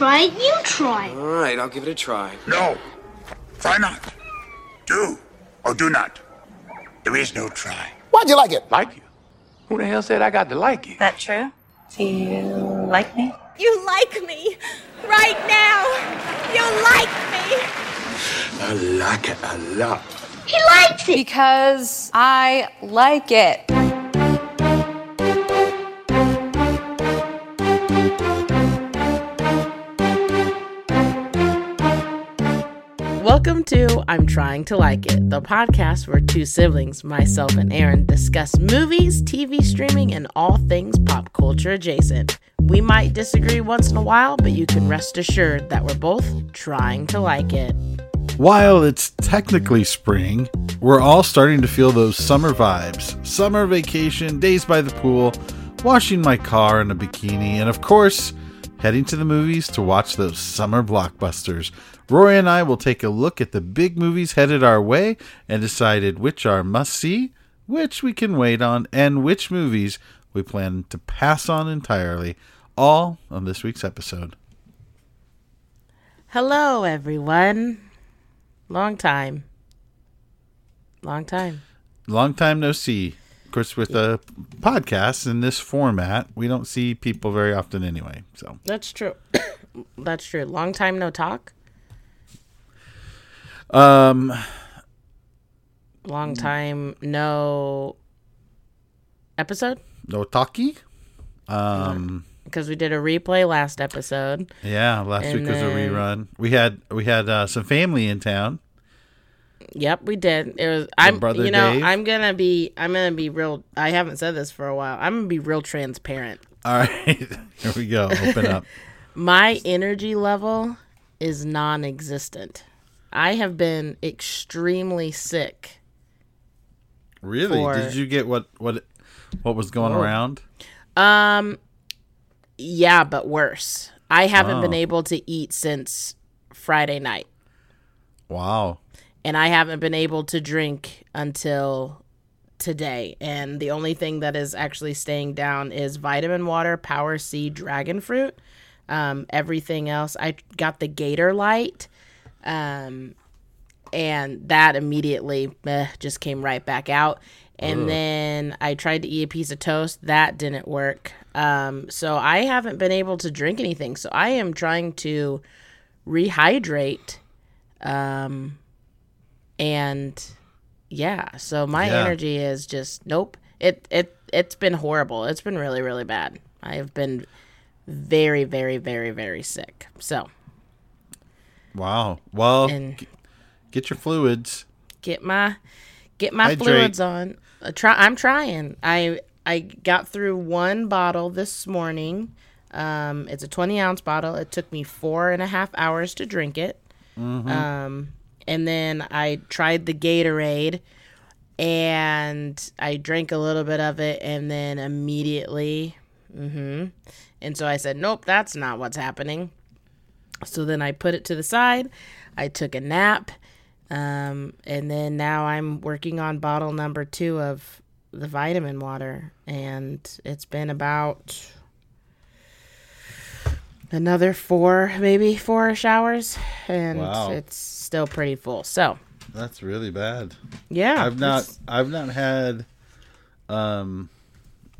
try it, you try it. All right, I'll give it a try. No. Try not. Do or do not. There is no try. Why'd you like it? Like you? Who the hell said I got to like you? that true? Do you like me? You like me right now. You like me. I like it a lot. He likes it. Because I like it. Welcome to I'm Trying to Like It, the podcast where two siblings, myself and Aaron, discuss movies, TV streaming, and all things pop culture adjacent. We might disagree once in a while, but you can rest assured that we're both trying to like it. While it's technically spring, we're all starting to feel those summer vibes. Summer vacation, days by the pool, washing my car in a bikini, and of course, heading to the movies to watch those summer blockbusters. Rori and I will take a look at the big movies headed our way and decided which are must see, which we can wait on, and which movies we plan to pass on entirely, all on this week's episode. Hello, everyone. Long time. Long time. Long time no see. Of course, with a podcast in this format, we don't see people very often anyway. So, That's true. That's true. Long time no talk. Um, Long time no episode no talkie. Um, because we did a replay last episode. yeah, last And week was a rerun. We had we had uh, some family in town. Yep, we did. It was I'm brother you know, Dave? I'm going to be I'm to be real I haven't said this for a while. I'm going to be real transparent. All right, here we go. Open up. My energy level is non-existent. I have been extremely sick. Really? For- Did you get what what what was going Oh. around? Um yeah, but worse. I haven't been Oh. able to eat since Friday night. Wow. and I haven't been able to drink until today. And the only thing that is actually staying down is vitamin water, Power C, dragon fruit. Um, everything else, I got the Gatorlyte, um, and that immediately eh, just came right back out. And then I tried to eat a piece of toast. That didn't work. Um, so I haven't been able to drink anything. So I am trying to rehydrate um and yeah so my Yeah. energy is just nope it it it's been horrible it's been really really bad i have been very very very very sick so Wow. Well, g- get your fluids. get my get my Hydrate. fluids on. Uh, try i'm trying. I i got through one bottle this morning. Um it's a 20 ounce bottle. It took me four and a half hours to drink it. Um and then i tried the gatorade and i drank a little bit of it and then immediately hmm and so i said nope that's not what's happening so then i put it to the side i took a nap um, and then now I'm working on bottle number two of the vitamin water, and it's been about another four, maybe four hours, and Wow. it's still pretty full. So That's really bad. yeah, I've not it's- I've not had um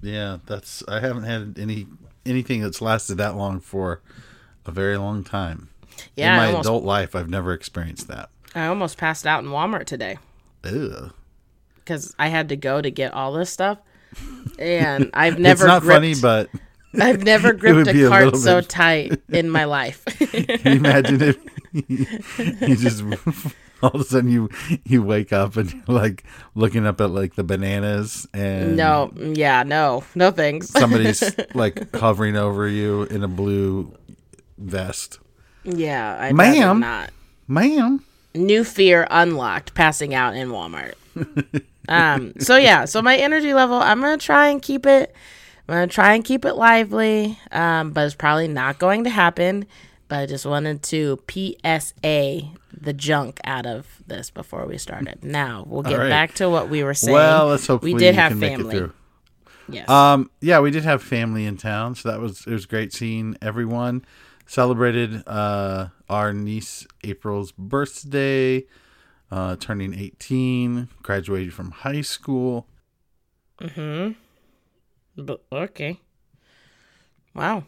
yeah, that's I haven't had any anything that's lasted that long for a very long time. Yeah, In my almost- adult life I've never experienced that. I almost passed out in Walmart today Ew. because I had to go to get all this stuff, and I've never it's not gripped, funny, but I've never gripped a a cart little so tight in my life. can you imagine if you just all of a sudden you you wake up and you're like looking up at like the bananas and no, mm, yeah, no, no thanks. somebody's like hovering over you in a blue vest. Yeah, I'd Ma'am. not. Ma'am. New fear unlocked, passing out in Walmart. um, so yeah, so my energy level, I'm gonna try and keep it. I'm gonna try and keep it lively, um, but it's probably not going to happen. But I just wanted to PSA the junk out of this before we started. Now we'll get right. back to what we were saying. Well, let's hope we did have family. make it through. Yes. Um, yeah, we did have family in town, so that was it was great seeing everyone. Celebrated uh, our niece April's birthday, uh, turning 18, graduated from high school. Mm hmm. But okay. Wow.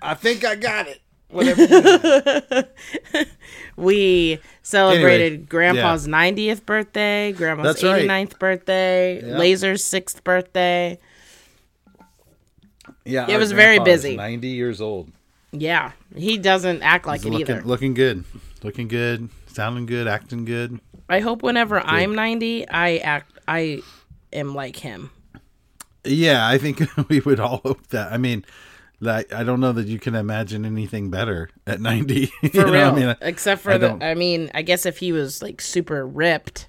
I think I got it. Whatever. We celebrated Anyway, Grandpa's 90th birthday, Grandma's That's right. 89th birthday, Yeah. Laser's 6th birthday. yeah, It was very busy. 90 years old. Yeah, he doesn't act like He's it looking, either. looking good. Looking good. Sounding good. Acting good. I hope whenever I'm 90, I act I am like him. Yeah, I think we would all hope that. I mean, like, I don't know that you can imagine anything better at 90. For You know, real. I mean, I- Except I for the I mean, I guess if he was like super ripped.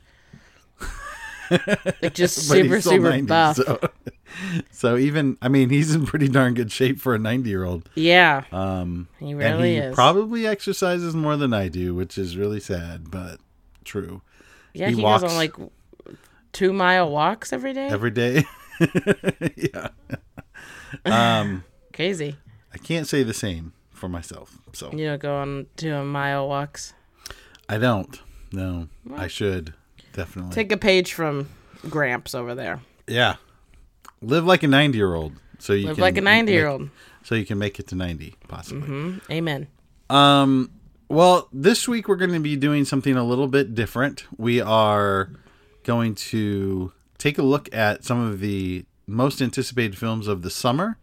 Like just super super 90, buff. So, so even, I mean, he's in pretty darn good shape for a 90 year old. Yeah. Um, he and really he is. probably exercises more than I do, which is really sad, but true. yeah, he he, goes walks- on like 2 mile walks every day. Every day. yeah. Um, Crazy. I can't say the same for myself. So You don't go on 2 mile walks. I don't. No, I should definitely. Take a page from Gramps over there. yeah. Live like a 90 year old. So you Live can like a 90 year old. So you can make it to 90, possibly. hmm Amen. Um, well, this week we're going to be doing something a little bit different. We are going to take a look at some of the most anticipated films of the summer.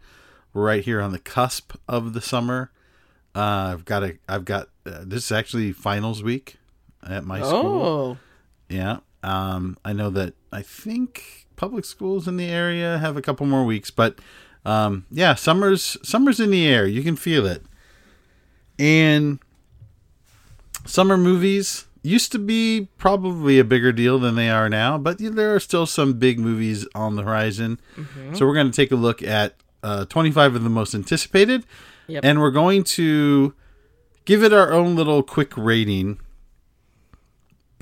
We're right here on the cusp of the summer. Uh, I've got a, I've got uh, this is actually finals week at my school. Yeah. Um, I know that I think public schools in the area have a couple more weeks, but um, yeah, summer's summer's in the air. You can feel it. And summer movies used to be probably a bigger deal than they are now, but there are still some big movies on the horizon. So we're going to take a look at uh, 25 of the most anticipated, Yep. and we're going to give it our own little quick rating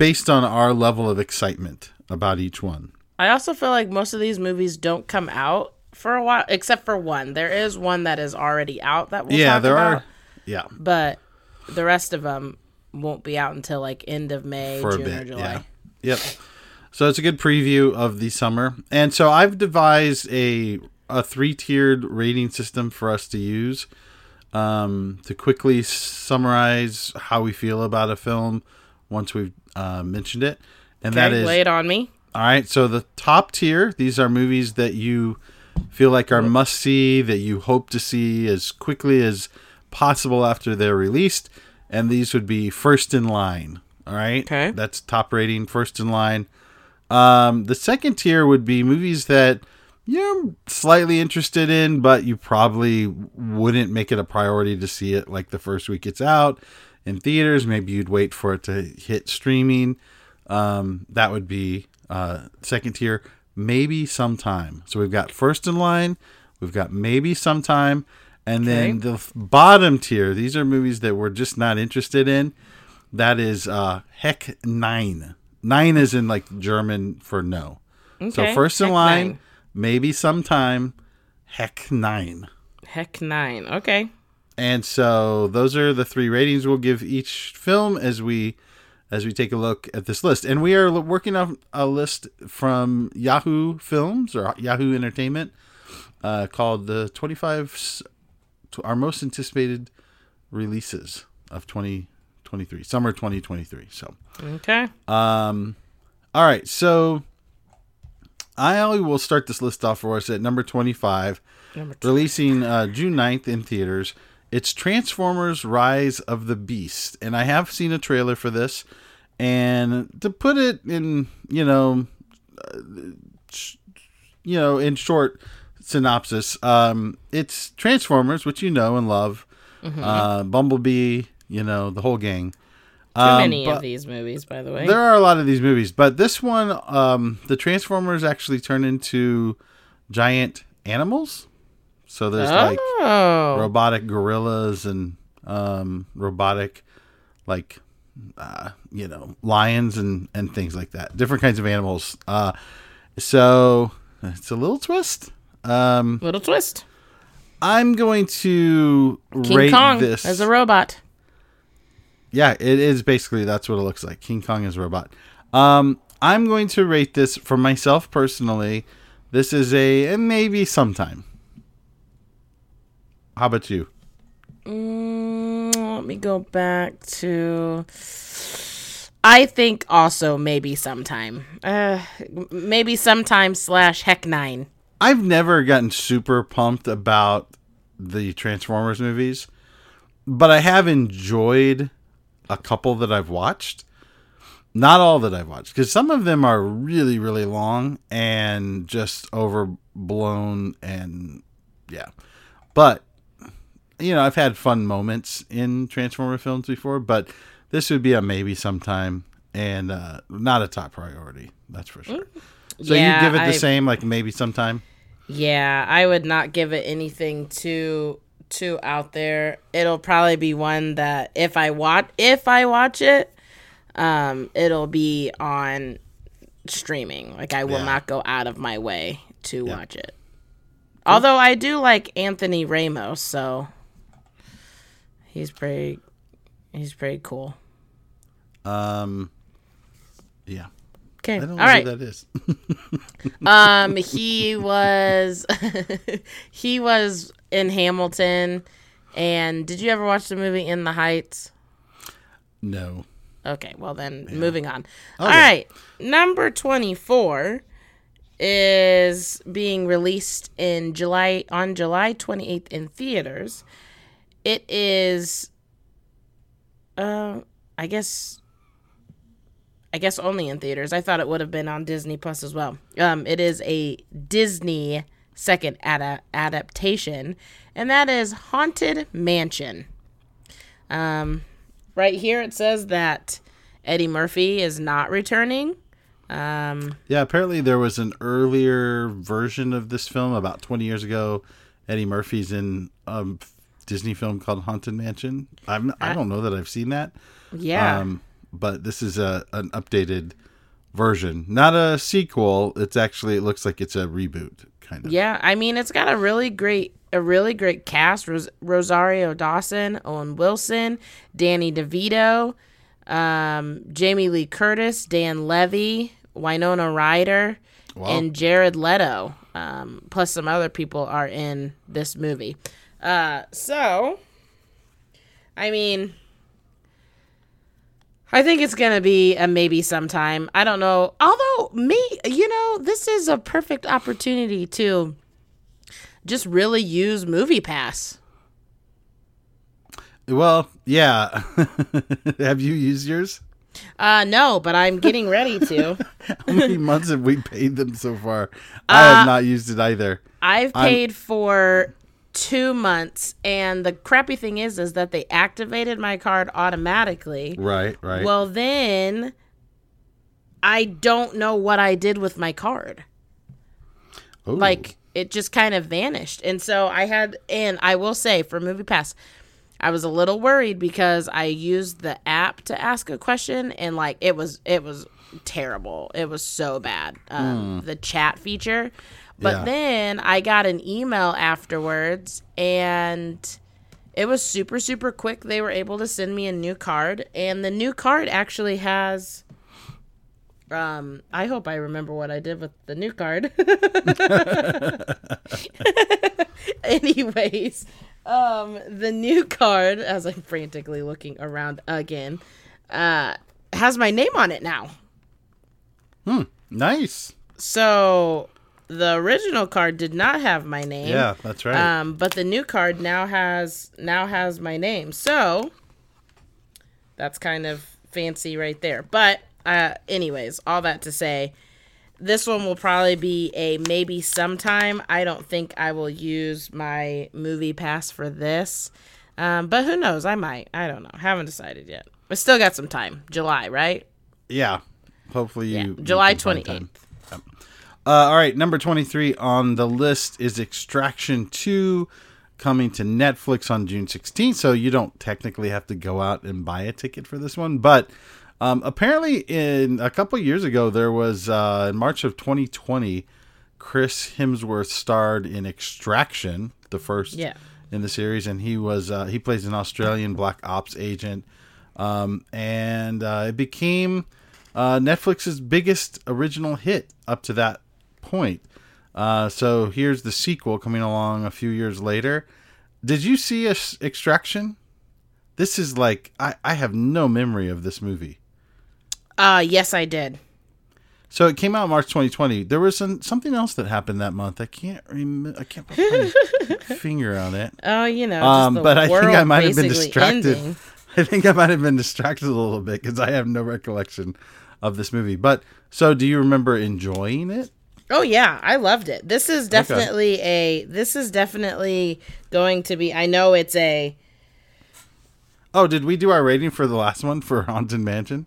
based on our level of excitement about each one. I also feel like most of these movies don't come out for a while, except for one. There is one that is already out that we'll yeah, there about, are. Yeah, but the rest of them won't be out until like end of May, for a June or. July. Yeah. Yep. So it's a good preview of the summer, and so I've devised a a three tiered rating system for us to use um, to quickly summarize how we feel about a film once we've uh, mentioned it, and that Okay, is lay it on me. All right, so the top tier, these are movies that you feel like are must see, that you hope to see as quickly as possible after they're released, and these would be first in line. All right, Okay. that's top rating, first in line. Um, the second tier would be movies that you're slightly interested in, but you probably wouldn't make it a priority to see it like the first week it's out in theaters. Maybe you'd wait for it to hit streaming. Um, that would be uh, second tier, maybe sometime. So we've got first in line, we've got maybe sometime, and then the bottom tier. These are movies that we're just not interested in. That is uh, heck nine. Nine is in like German for no. Okay. So first in heck line, nine. maybe sometime, heck nine. Heck nine. Okay. And so those are the three ratings we'll give each film as we as we take a look at this list. And we are working on a list from Yahoo Films or Yahoo Entertainment uh, called the 25 our most anticipated releases of 2023, summer 2023. So Okay. um, all right, so I will start this list off for us at number 25, Number releasing uh, June 9th in theaters. It's Transformers Rise of the Beast. And I have seen a trailer for this. And to put it in, you know, uh, you know, in short synopsis, um, it's Transformers, which you know and love, uh, Bumblebee, you know, the whole gang. Too Um, many of these movies, by the way. there are a lot of these movies, but this one, um, the Transformers actually turn into giant animals. So there's like oh. robotic gorillas and um, robotic, like, uh, you know, lions and, and things like that. Different kinds of animals. Uh, so it's a little twist. Um, Little twist. I'm going to King rate Kong this as a robot. Yeah, it is basically that's what it looks like. King Kong is a robot. Um, I'm going to rate this for myself personally. This is a, a maybe sometime. How about you? Mm, let me go back to. I think also maybe sometime. Uh, maybe sometime slash heck nine. I've never gotten super pumped about the Transformers movies, but I have enjoyed a couple that I've watched. Not all that I've watched, because some of them are really, really long and just overblown, and yeah. But you know, I've had fun moments in Transformer films before, but this would be a maybe sometime and uh, not a top priority. That's for sure. So Yeah, you give it the I- same, like maybe sometime. Yeah, I would not give it anything too too out there. It'll probably be one that if I watch if I watch it, um, it'll be on streaming. Like I will Yeah. not go out of my way to watch it. Although I do like Anthony Ramos, so he's pretty he's pretty cool. Um, yeah. Okay. I don't All know right. who that is. Um, he was he was in Hamilton, and did you ever watch the movie In the Heights? no. Okay, well then, moving on. All right, number twenty-four is being released in July on July twenty-eighth in theaters. It is, uh, I guess, I guess only in theaters. I thought it would have been on Disney Plus as well. Um, it is a Disney second ada- adaptation, and that is Haunted Mansion. Um, right here it says that Eddie Murphy is not returning. Um, Yeah, apparently there was an earlier version of this film about 20 years ago. Eddie Murphy's in a Disney film called Haunted Mansion. I'm I don't know that I've seen that. yeah. Um, but this is a an updated version, not a sequel. It's actually it looks like it's a reboot kind of. Yeah, I mean it's got a really great a really great cast: Ros- Rosario Dawson, Owen Wilson, Danny DeVito, um, Jamie Lee Curtis, Dan Levy, Winona Ryder, and Jared Leto. Um, plus some other people are in this movie. Uh, so, I mean. I think it's gonna be a maybe sometime. I don't know. Although me, you know, this is a perfect opportunity to just really use Movie Pass. Well, yeah. have you used yours? Uh no, but I'm getting ready to. How many months have we paid them so far? I Uh, have not used it either. I've paid for two months, and the crappy thing is, is that they activated my card automatically. Right, right. Well, then I don't know what I did with my card. Ooh. like it just kind of vanished and so i had and i will say for movie pass i was a little worried because i used the app to ask a question and like it was it was terrible it was so bad um, the chat feature but Yeah. then i got an email afterwards and it was super super quick they were able to send me a new card and the new card actually has um i hope i remember what i did with the new card anyways um the new card as i'm frantically looking around again uh has my name on it now Hmm. nice. so the original card did not have my name Yeah, that's right. um, but the new card now has now has my name. So that's kind of fancy right there. But uh, anyways, all that to say, this one will probably be a maybe sometime. I don't think I will use my movie pass for this. Um, but who knows? I might. I don't know. Haven't decided yet. We still got some time. July, right? yeah. Hopefully you. Yeah, July 28th. time. Uh, all right, number 23 on the list is Extraction 2 coming to Netflix on June 16th. So you don't technically have to go out and buy a ticket for this one. But um, apparently, in a couple years ago, there was uh, in March of 2020, Chris Hemsworth starred in Extraction, the first Yeah. in the series, and he was uh, he plays an Australian black ops agent, um, and uh, it became uh, Netflix's biggest original hit up to that point. Uh, so here's the sequel coming along a few years later. Did you see Ex- Extraction? This is like I, I have no memory of this movie. Uh yes, I did. So it came out March 2020. There was some, something else that happened that month. I can't remember. I can't put my finger on it. Oh, you know. Um, but I think I might have been distracted. ending. I think I might have been distracted a little bit because I have no recollection of this movie. But so, do you remember enjoying it? Oh yeah, I loved it. This is definitely a. This is definitely going to be. I know it's a. Oh, did we do our rating for the last one for Haunted Mansion?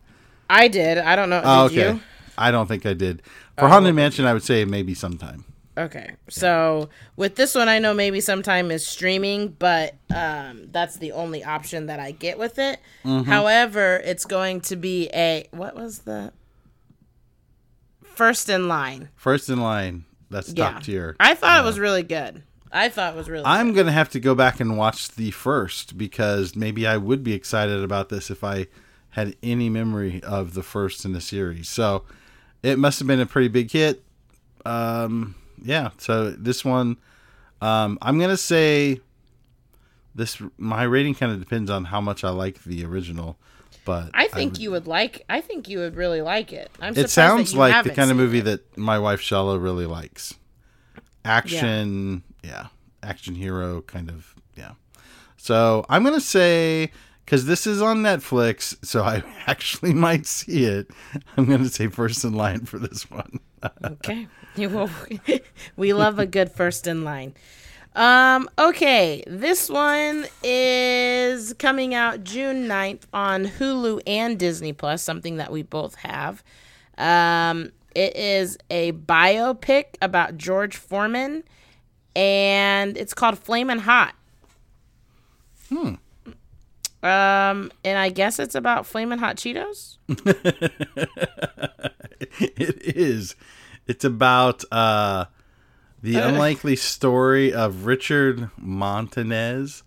I did. I don't know. Oh, did okay. you? I don't think I did. For Haunted Mansion, I would say maybe sometime. Okay. So with this one, I know maybe sometime is streaming, but um, that's the only option that I get with it. Mm-hmm. However, it's going to be a what was the first in line? First in line. That's Yeah. top tier. I thought it was really good. I thought it was really. I'm good. gonna have to go back and watch the first because maybe I would be excited about this if I had any memory of the first in the series. So it must have been a pretty big hit. Um, yeah. So this one, um, I'm gonna say this. My rating kind of depends on how much I like the original, but I think would- you would like. I think you would really like it. I'm. It sounds like the kind of movie it. that my wife Shella really likes. Action, yeah. action hero kind of, yeah. So I'm gonna say because this is on Netflix, so I actually might see it. I'm gonna say first in line for this one. Okay. Well, we love a good first in line. Um, okay, this one is coming out June 9th on Hulu and Disney Plus, something that we both have. Um, it is a biopic about George Foreman, and it's called Flamin' Hot. Hmm. Um, and I guess it's about Flamin' Hot Cheetos. it is. It's about uh, the unlikely story of Richard Montanez,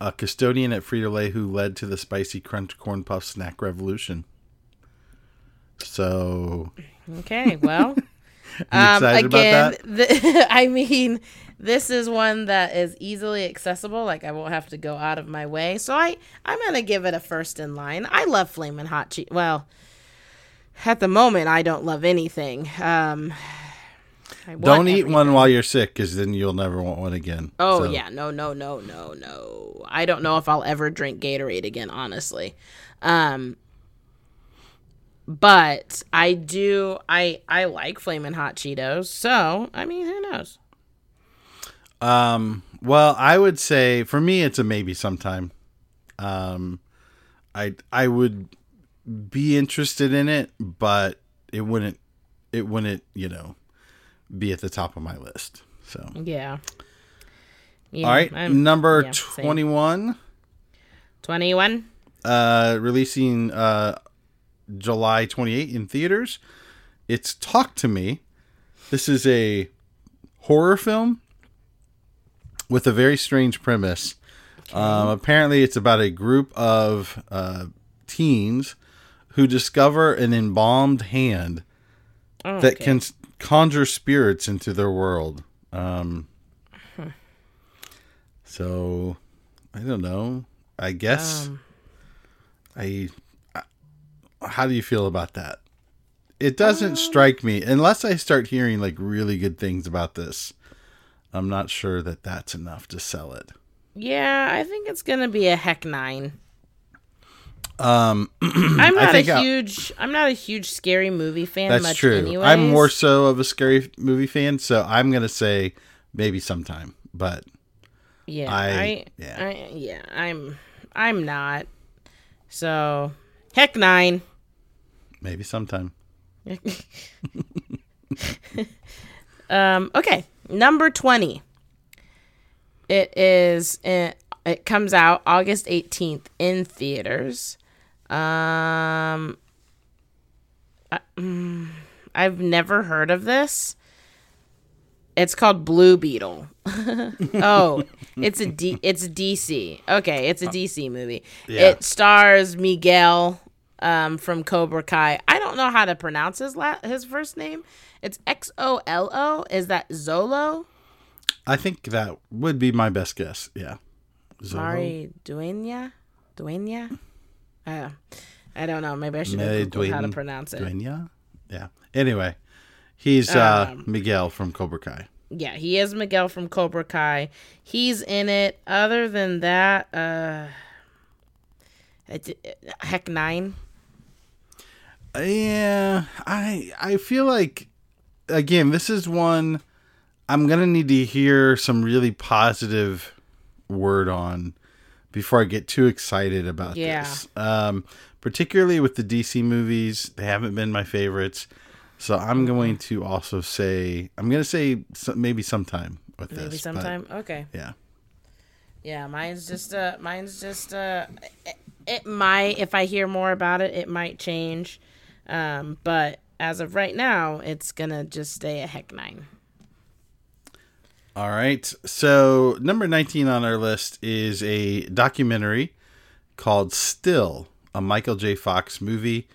a custodian at Frito Lay who led to the spicy crunch corn puff snack revolution. So, Okay, well. Um, excited again, about that? the, I mean, this is one that is easily accessible. Like I won't have to go out of my way. So I, I'm gonna give it a first in line. I love flaming hot cheese. Well, at the moment, I don't love anything. Um, I want Don't eat everything. one while you're sick, because then you'll never want one again. Oh So, yeah, no, no, no, no, no. I don't know if I'll ever drink Gatorade again, honestly. Um, but I do. I I like flaming hot Cheetos. So I mean, who knows? Um. Well, I would say for me, it's a maybe sometime. Um, I I would be interested in it, but it wouldn't. It wouldn't. You know, be at the top of my list. So. Yeah. yeah All right, I'm- number yeah, 21, 21. uh, releasing uh, July 28 in theaters. It's Talk to Me. This is a horror film with a very strange premise. Um, apparently, it's about a group of uh, teens who discover an embalmed hand Oh, that okay. can conjure spirits into their world. Um, so, I don't know. I guess Um, I, I. How do you feel about that? It doesn't strike me unless I start hearing like really good things about this. I'm not sure that that's enough to sell it. Yeah, I think it's gonna be a heck nine. Um, I'm not a think I- huge. I'm not a huge scary movie fan. that's true. Anyways. I'm more so of a scary movie fan, so I'm gonna say maybe sometime. But Yeah, I- I, yeah. I, yeah, I'm, I'm not. So, heck nine. maybe sometime. Um, okay, number twenty. It is. It, it comes out August eighteenth in theaters. Um, I, mm, I've never heard of this. It's called Blue Beetle. oh, it's a D. It's DC. Okay, it's a DC movie. Yeah. It stars Miguel um, from Cobra Kai. I don't know how to pronounce his la- his first name. It's X O L O. Is that Zolo? I think that would be my best guess. Yeah. Zorro? Mari Duena? Duena? Uh, I don't know. Maybe I should have Googled how to pronounce it. Duena? Yeah. Anyway, he's uh, Um, Miguel from Cobra Kai. Yeah, he is Miguel from Cobra Kai. He's in it. Other than that, uh, heck nine. Yeah, I I feel like again, this is one I'm gonna need to hear some really positive word on before I get too excited about Yeah. this. Um, particularly with the DC movies, they haven't been my favorites. So I'm going to also say I'm gonna say so, maybe sometime with Maybe this. but sometime. okay. yeah. Yeah, mine's just uh, mine's just uh, it, it might if I hear more about it, it might change. Um, but as of right now, it's gonna just stay a heck nine. All right. So, number 19 on our list is a documentary called Still, a Michael J. Fox movie.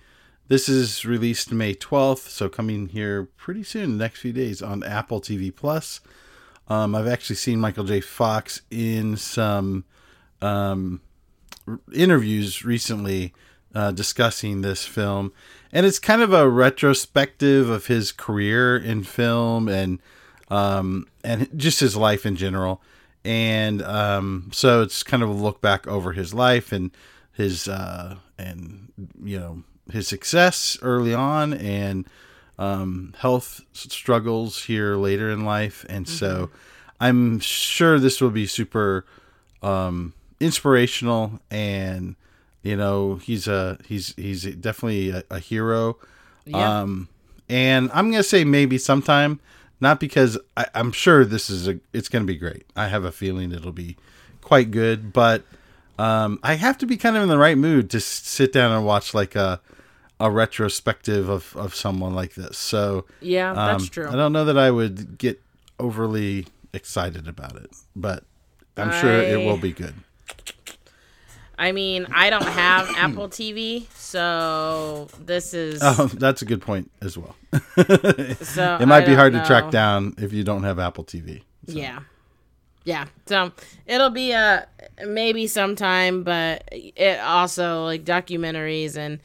This is released May 12th, so coming here pretty soon, next few days on Apple TV Plus. Um, I've actually seen Michael J. Fox in some um, interviews recently uh, discussing this film, and it's kind of a retrospective of his career in film and um, and just his life in general. And um, so it's kind of a look back over his life and his uh, and you know his success early on and um, health struggles here later in life. And so I'm sure this will be super um, inspirational and you know he's a he's he's definitely a, a hero Yeah. um and i'm gonna say maybe sometime not because I, i'm sure this is a it's gonna be great. I have a feeling it'll be quite good but um i have to be kind of in the right mood to s- sit down and watch like a a retrospective of of someone like this. So Yeah, that's um, true. i don't know that i would get overly excited about it but i'm sure it will be good I mean, I don't have hmm. Apple TV, so this is Oh, that's a good point as well. so It might I be hard to track down if you don't have Apple TV. Yeah. Yeah. So it'll be a maybe sometime, but it also like documentaries and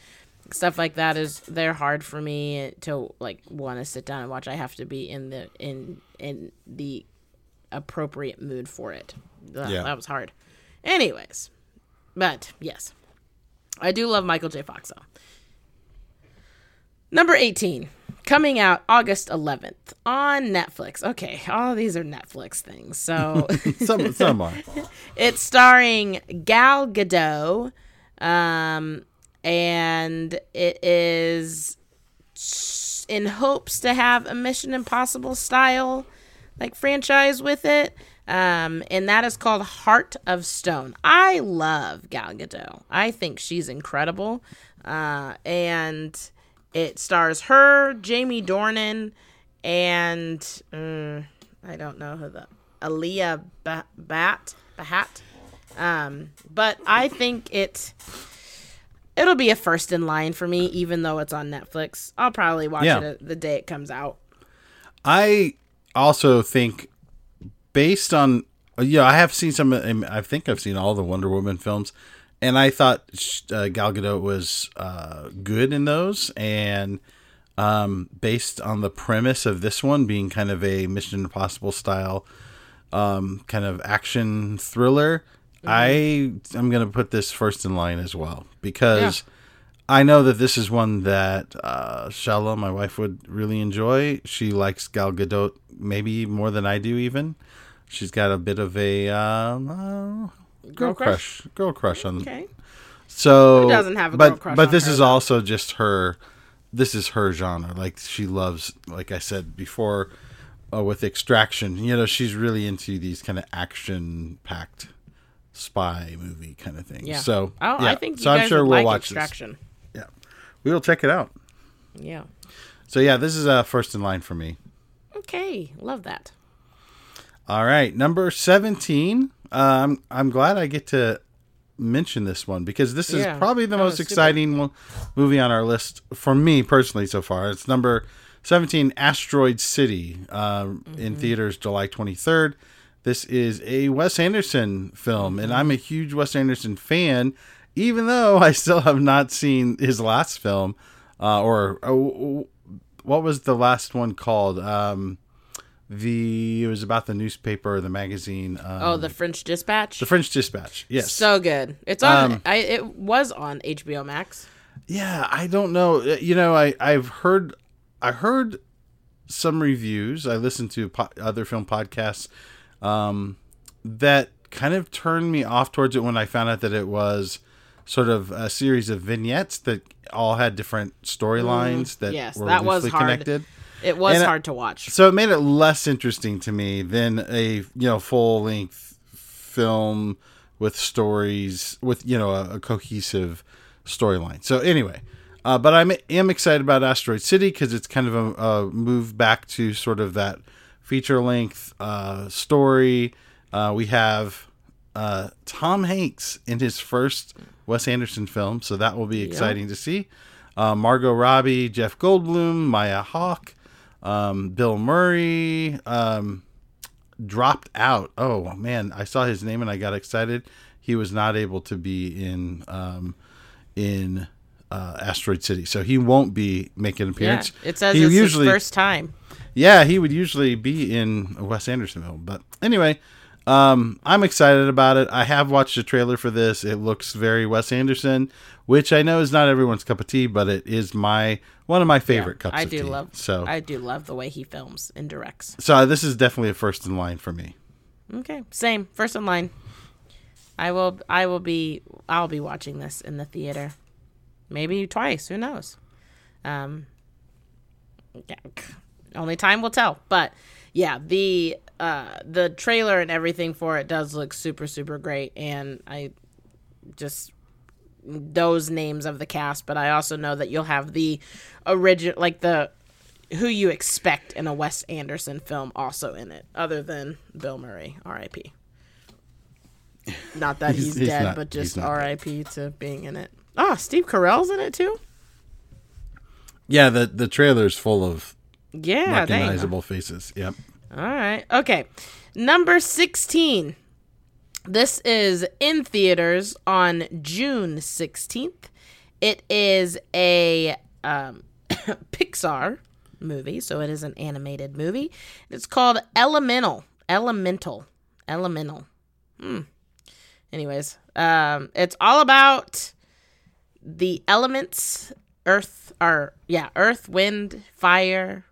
stuff like that is they're hard for me to like want to sit down and watch. I have to be in the in in the appropriate mood for it. Yeah. That was hard. Anyways, but yes. I do love Michael J. Fox though. Number 18, coming out August 11th on Netflix. Okay, all these are Netflix things. So Some some are. it's starring Gal Gadot, um, and it is in hopes to have a Mission Impossible style like franchise with it. Um, and that is called Heart of Stone. I love Gal Gadot. I think she's incredible. Uh, and it stars her, Jamie Dornan, and mm, I don't know who the Alia ba- Bat Bahat. Um, but I think it it'll be a first in line for me, even though it's on Netflix. I'll probably watch Yeah. it the day it comes out. I also think, based on yeah, I have seen some. I think I've seen all the Wonder Woman films, and I thought uh, Gal Gadot was uh, good in those. And um, based on the premise of this one being kind of a Mission Impossible style, um, kind of action thriller, I am going to put this first in line as well because. I know that this is one that uh, Shala, my wife, would really enjoy. She likes Gal Gadot maybe more than I do. Even she's got a bit of a um, uh, girl, Girl crush? crush? girl crush on. Okay. So Who doesn't have a but girl crush but this her, is though? also just her. This is her genre. Like she loves, like I said before, uh, with Extraction. You know, she's really into these kind of action-packed spy movie kind of things. Yeah. So Oh, yeah. I think you so. guys I'm sure we'll like watch this. Extraction. Yeah, we will check it out. Yeah. So yeah, this is uh, first in line for me. Okay. Love that. All right, number seventeen. Uh, I'm glad I get to mention this one because this is Yeah, probably the most exciting mo- movie on our list for me personally so far. It's number seventeen, Asteroid City, uh, in theaters July twenty third. This is a Wes Anderson film, and I'm a huge Wes Anderson fan, even though I still have not seen his last film, uh, or uh, what was the last one called? Um, the it was about the newspaper or the magazine. Um, Oh, the French Dispatch. the French Dispatch. Yes. So good. It's on. Um, I it was on HBO Max. yeah, I don't know. Uh, You know, I I've heard I heard some reviews. I listened to po- other film podcasts um, that kind of turned me off towards it when I found out that it was sort of a series of vignettes that all had different storylines that Mm, yes, were that was hard. connected. It was And hard to watch. So it made it less interesting to me than a you know full length film with stories with you know a, a cohesive storyline. So anyway, uh, but I am excited about Asteroid City because it's kind of a, a move back to sort of that feature length uh, story. Uh, we have uh, Tom Hanks in his first Wes Anderson film, so that will be exciting to see. Uh, Margot Robbie, Jeff Goldblum, Maya Hawke, um, Bill Murray um, dropped out. Oh man, I saw his name and I got excited. He was not able to be in um, in uh, Asteroid City, so he won't be making an Yeah, appearance. it says he it's his first time. yeah, he would usually be in a Wes Anderson film. But anyway, um, I'm excited about it. I have watched the trailer for this. It looks very Wes Anderson, which I know is not everyone's cup of tea, but it is my one of my favorite cups I of do tea. love. so I do love the way he films and directs. so this is definitely a first in line for me. Okay, same. First in line. I will. I will be. I'll be watching this in the theater, maybe twice. Who knows? Um. Yeah, only time will tell. But yeah, the uh the trailer and everything for it does look super super great, and I just those names of the cast. But I also know that you'll have the original, like the who you expect in a Wes Anderson film also in it, other than Bill Murray, R.I.P. Not that he's, He's- he's dead, not- but just he's not dead. R.I.P. to being in it. Oh, Steve Carell's in it too. Yeah, the the trailer's full of Yeah, recognizable faces. Yep. All right. Okay. Number 16. This is in theaters on June 16th. It is a um, Pixar movie, so it is an animated movie. It's called Elemental. Elemental. Elemental. Hmm. Anyways, um, it's all about the elements earth or yeah earth wind fire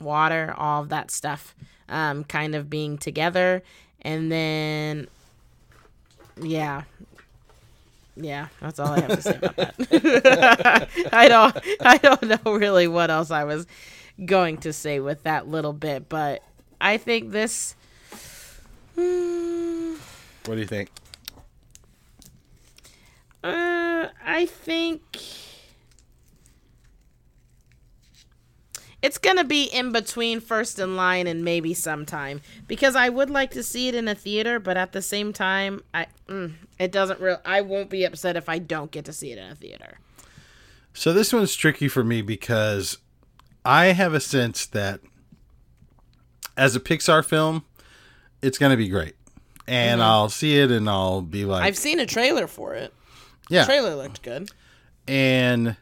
water, all of that stuff, um, kind of being together, and then, yeah, yeah, that's all I have to say about that. I don't, I don't know really what else I was going to say with that little bit, but I think this. Hmm, What do you think? Uh, I think it's gonna be in between first in line and maybe sometime because I would like to see it in a theater, but at the same time, I mm, it doesn't real. I won't be upset if I don't get to see it in a theater. So this one's tricky for me because I have a sense that as a Pixar film, it's going to be great. And I'll see it and I'll be like, I've seen a trailer for it. yeah. Trailer looked good. and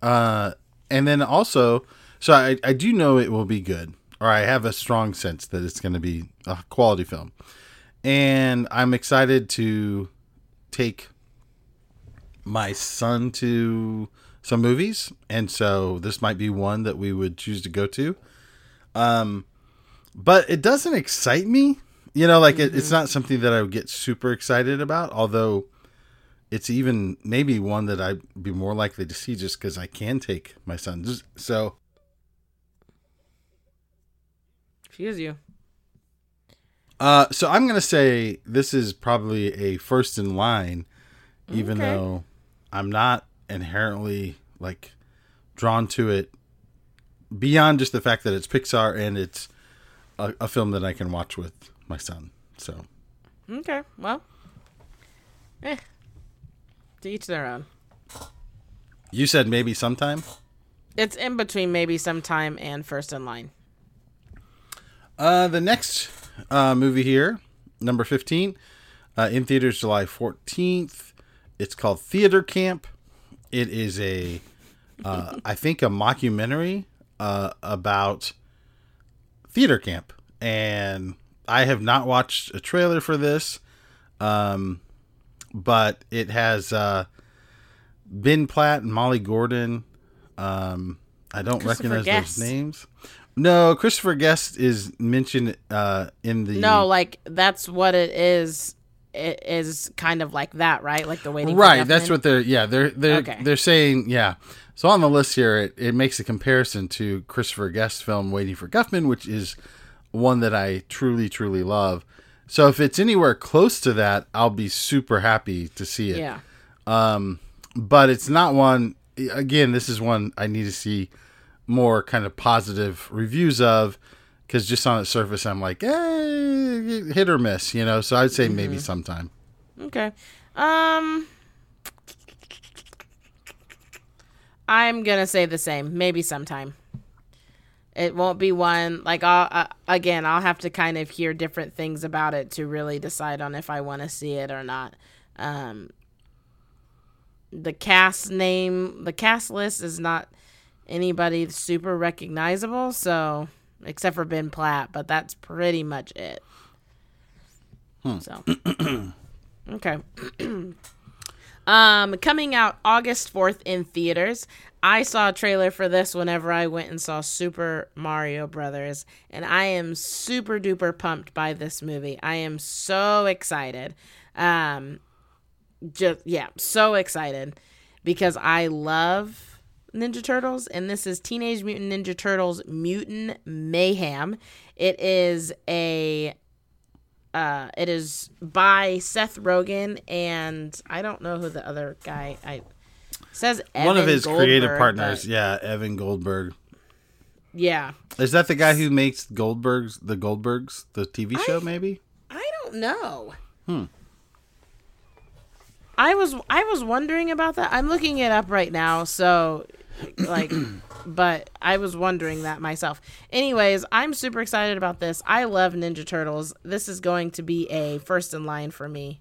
uh and then also so I, I do know it will be good or i have a strong sense that it's going to be a quality film. And i'm excited to take my son to some movies and so this might be one that we would choose to go to. Um but it doesn't excite me you know like it, it's not something that i would get super excited about although it's even maybe one that I'd be more likely to see just because I can take my son. Just- Excuse you. Uh, so I'm gonna say this is probably a first in line, even Okay. though I'm not inherently like drawn to it beyond just the fact that it's Pixar and it's a, a film that I can watch with my son. So Okay, well, eh, to each their own. you said maybe sometime. It's in between maybe sometime and first in line. Uh, the next uh, movie here, number 15, uh, in theaters July 14th. It's called Theater Camp. It is a, uh, I think, a mockumentary uh, about theater camp. And I have not watched a trailer for this, um, but it has uh, Ben Platt and Molly Gordon. Um, I don't recognize those names. No, Christopher Guest is mentioned uh, in the No, like that's what it is. It is kind of like that, right? Like the waiting. for right. That's what they're yeah they're they're Okay. they're saying yeah. So on the list here, it, it makes a comparison to Christopher Guest's film Waiting for Guffman, which is one that I truly truly love. So if it's anywhere close to that, I'll be super happy to see it. Yeah. Um, but it's not one again this is one i need to see more kind of positive reviews of because just on its surface i'm like eh, hit or miss you know so i'd say maybe sometime Okay. Um. I'm gonna say the same. Maybe sometime. It won't be one like I'll uh, again. I'll have to kind of hear different things about it to really decide on if I want to see it or not. Um. The cast name, the cast list is not anybody super recognizable, so except for Ben Platt, but that's pretty much it. So. Okay. um, coming out August 4th in theaters. I saw a trailer for this whenever I went and saw Super Mario Brothers, and I am super duper pumped by this movie. I am so excited. Um, just yeah, so excited because I love Ninja Turtles, and this is Teenage Mutant Ninja Turtles Mutant Mayhem. It is a uh, it is by Seth Rogen and I don't know who the other guy I says one of Evan his creative partners but- yeah evan goldberg Yeah, is that the guy who makes goldbergs the goldbergs the tv show maybe I don't know. Hmm. I was I was wondering about that. I'm looking it up right now, so like but I was wondering that myself. Anyways, I'm super excited about this. I love Ninja Turtles. This is going to be a first in line for me.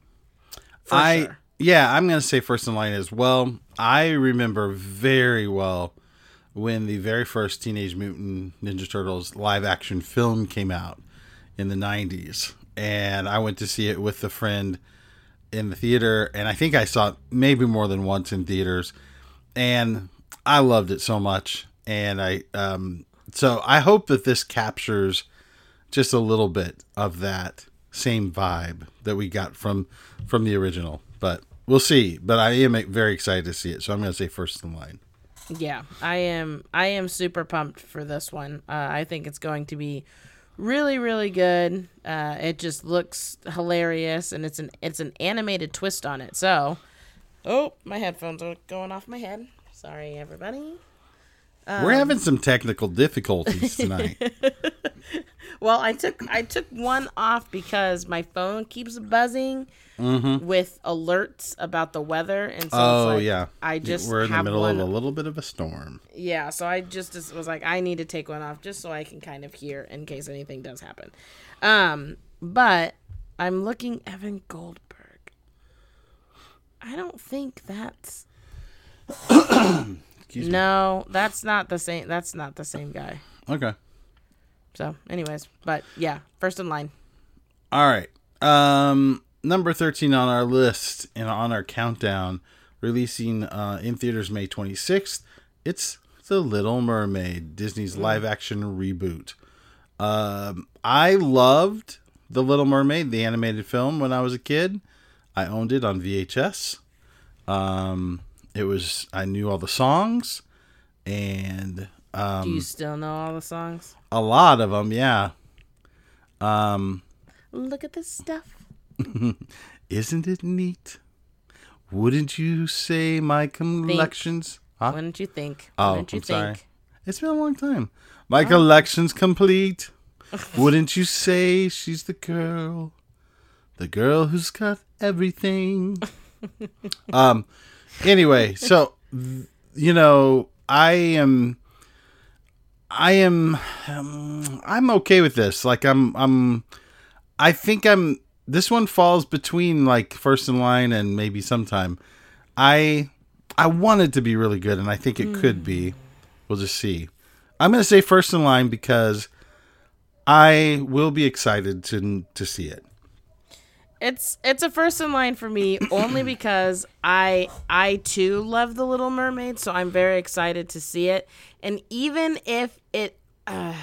For I sure. yeah, I'm gonna say first in line as well. I remember very well when the very first Teenage Mutant Ninja Turtles live action film came out in the '90s, and I went to see it with a friend in the theater, and I think I saw it maybe more than once in theaters, and I loved it so much, and I um so I hope that this captures just a little bit of that same vibe that we got from from the original but we'll see but i am very excited to see it so i'm going to say first in line Yeah, I am. I am super pumped for this one. Uh, I think it's going to be really, really good. Uh, it just looks hilarious, and it's an it's an animated twist on it. So, oh, my headphones are going off my head. Sorry, everybody. we're having some technical difficulties tonight Well, I took I took one off because my phone keeps buzzing with alerts about the weather, and so oh it's like, yeah I just we're in the middle one of a little bit of a storm Yeah, so I just just was like, I need to take one off just so I can kind of hear in case anything does happen. Um, but I'm looking Evan Goldberg. I don't think that's no, that's not the same. That's not the same guy. okay So, anyways, but yeah, first in line. all right um number 13 on our list and on our countdown releasing uh, in theaters may 26th it's the little mermaid disney's live action reboot Um, I loved The Little Mermaid, the animated film, when I was a kid. I owned it on VHS. Um, it was I knew all the songs, and Do um, you still know all the songs? a lot of them. Yeah. Um, Look at this stuff. isn't it neat? Wouldn't you say my collections? Huh? Did you think? Oh, did you I'm sorry. It's been a long time. My collection's complete. Wouldn't you say she's the girl? The girl who's got everything. um anyway, so th- you know, I am I am um, I'm okay with this. Like I'm I'm I think I'm this one falls between like first in line and maybe sometime. I I want it to be really good and I think it could be. We'll just see. I'm going to say first in line because I will be excited to to see it. It's it's a first in line for me only because I I too love the Little Mermaid, so I'm very excited to see it. And even if it, uh,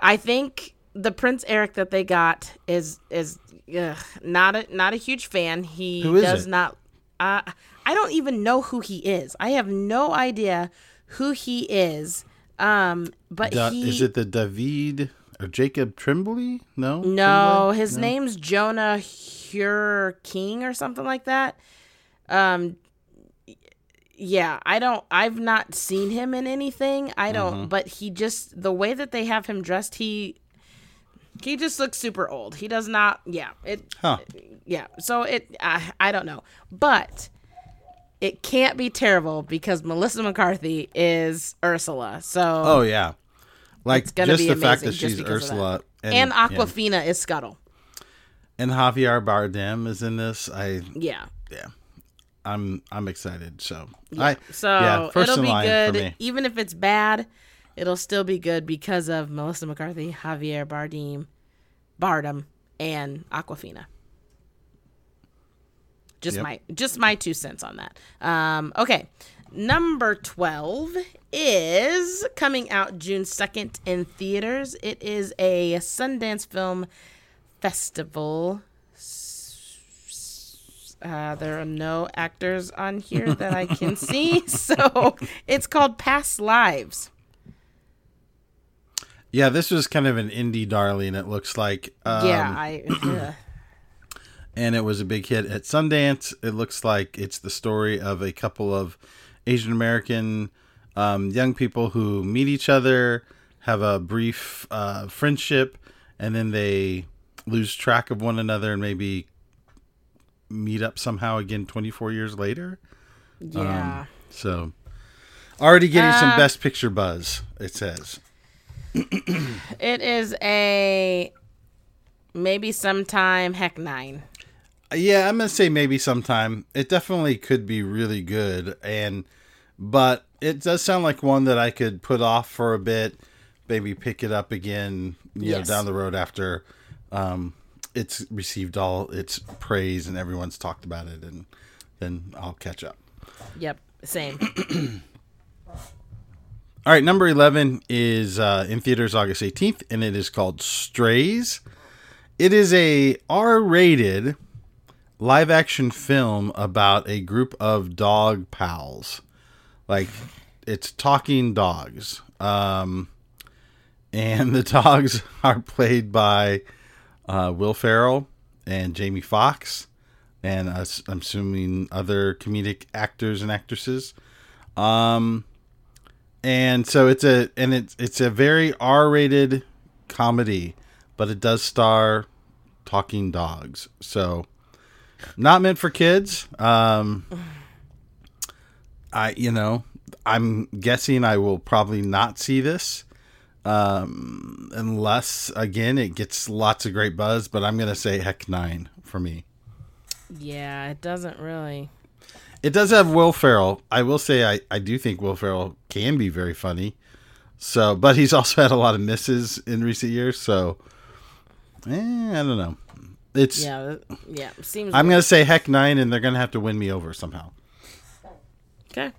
I think the Prince Eric that they got is is ugh, not a not a huge fan. He does it? not. Uh, I don't even know who he is. I have no idea who he is. Um, but Da- he is it the David Jacob Tremblay? No. no, Tremblay? his name's Jonah Hauer-King or something like that. Um yeah, I don't I've not seen him in anything. I don't Mm-hmm. but he just the way that they have him dressed, he he just looks super old. He does not yeah, it Huh. yeah. So it I, I don't know. But it can't be terrible because Melissa McCarthy is Ursula. So Oh yeah. Like it's gonna just be the fact that she's of that. Ursula and, yeah. Awkwafina is Scuttle. and Javier Bardem is in this. I Yeah. yeah. I'm I'm excited. So I So yeah, first it'll be good, even if it's bad. It'll still be good because of Melissa McCarthy, Javier Bardem, Bardem, and Awkwafina. Just Yep. my just my two cents on that. Um, okay, number twelve is coming out June second in theaters. It is a Sundance Film Festival. Uh, there are no actors on here that I can see, so it's called Past Lives. Yeah, this was kind of an indie darling. It looks like. Um, yeah, I. ugh. and it was a big hit at Sundance. It looks like it's the story of a couple of Asian American um, young people who meet each other, have a brief uh, friendship, and then they lose track of one another and maybe meet up somehow again 24 years later. yeah. So, already getting some Uh, Best Picture buzz, it says. It is a maybe sometime heck nine. Yeah, I'm gonna say maybe sometime. It definitely could be really good, and but it does sound like one that I could put off for a bit, maybe pick it up again, you know, down the road after um, it's received all its praise and everyone's talked about it, and then I'll catch up. Yep, same. All right, number 11 is uh, in theaters August 18th, and it is called Strays. It is a R rated live action film about a group of dog pals. Like, it's talking dogs. Um, and the dogs are played by uh, Will Ferrell and Jamie Foxx, and uh, I'm assuming other comedic actors and actresses. Um, and so it's a and it's it's a very R-rated comedy, but it does star talking dogs. So not meant for kids. Um, I you know I'm guessing I will probably not see this um, unless again it gets lots of great buzz. But I'm gonna say heck nine for me. yeah, it doesn't really. It does have Will Ferrell. I will say I, I do think Will Ferrell can be very funny. So, but he's also had a lot of misses in recent years. So, eh, I don't know. It's Yeah, yeah. Seems. I'm gonna say heck nine, and they're gonna have to win me over somehow. Okay.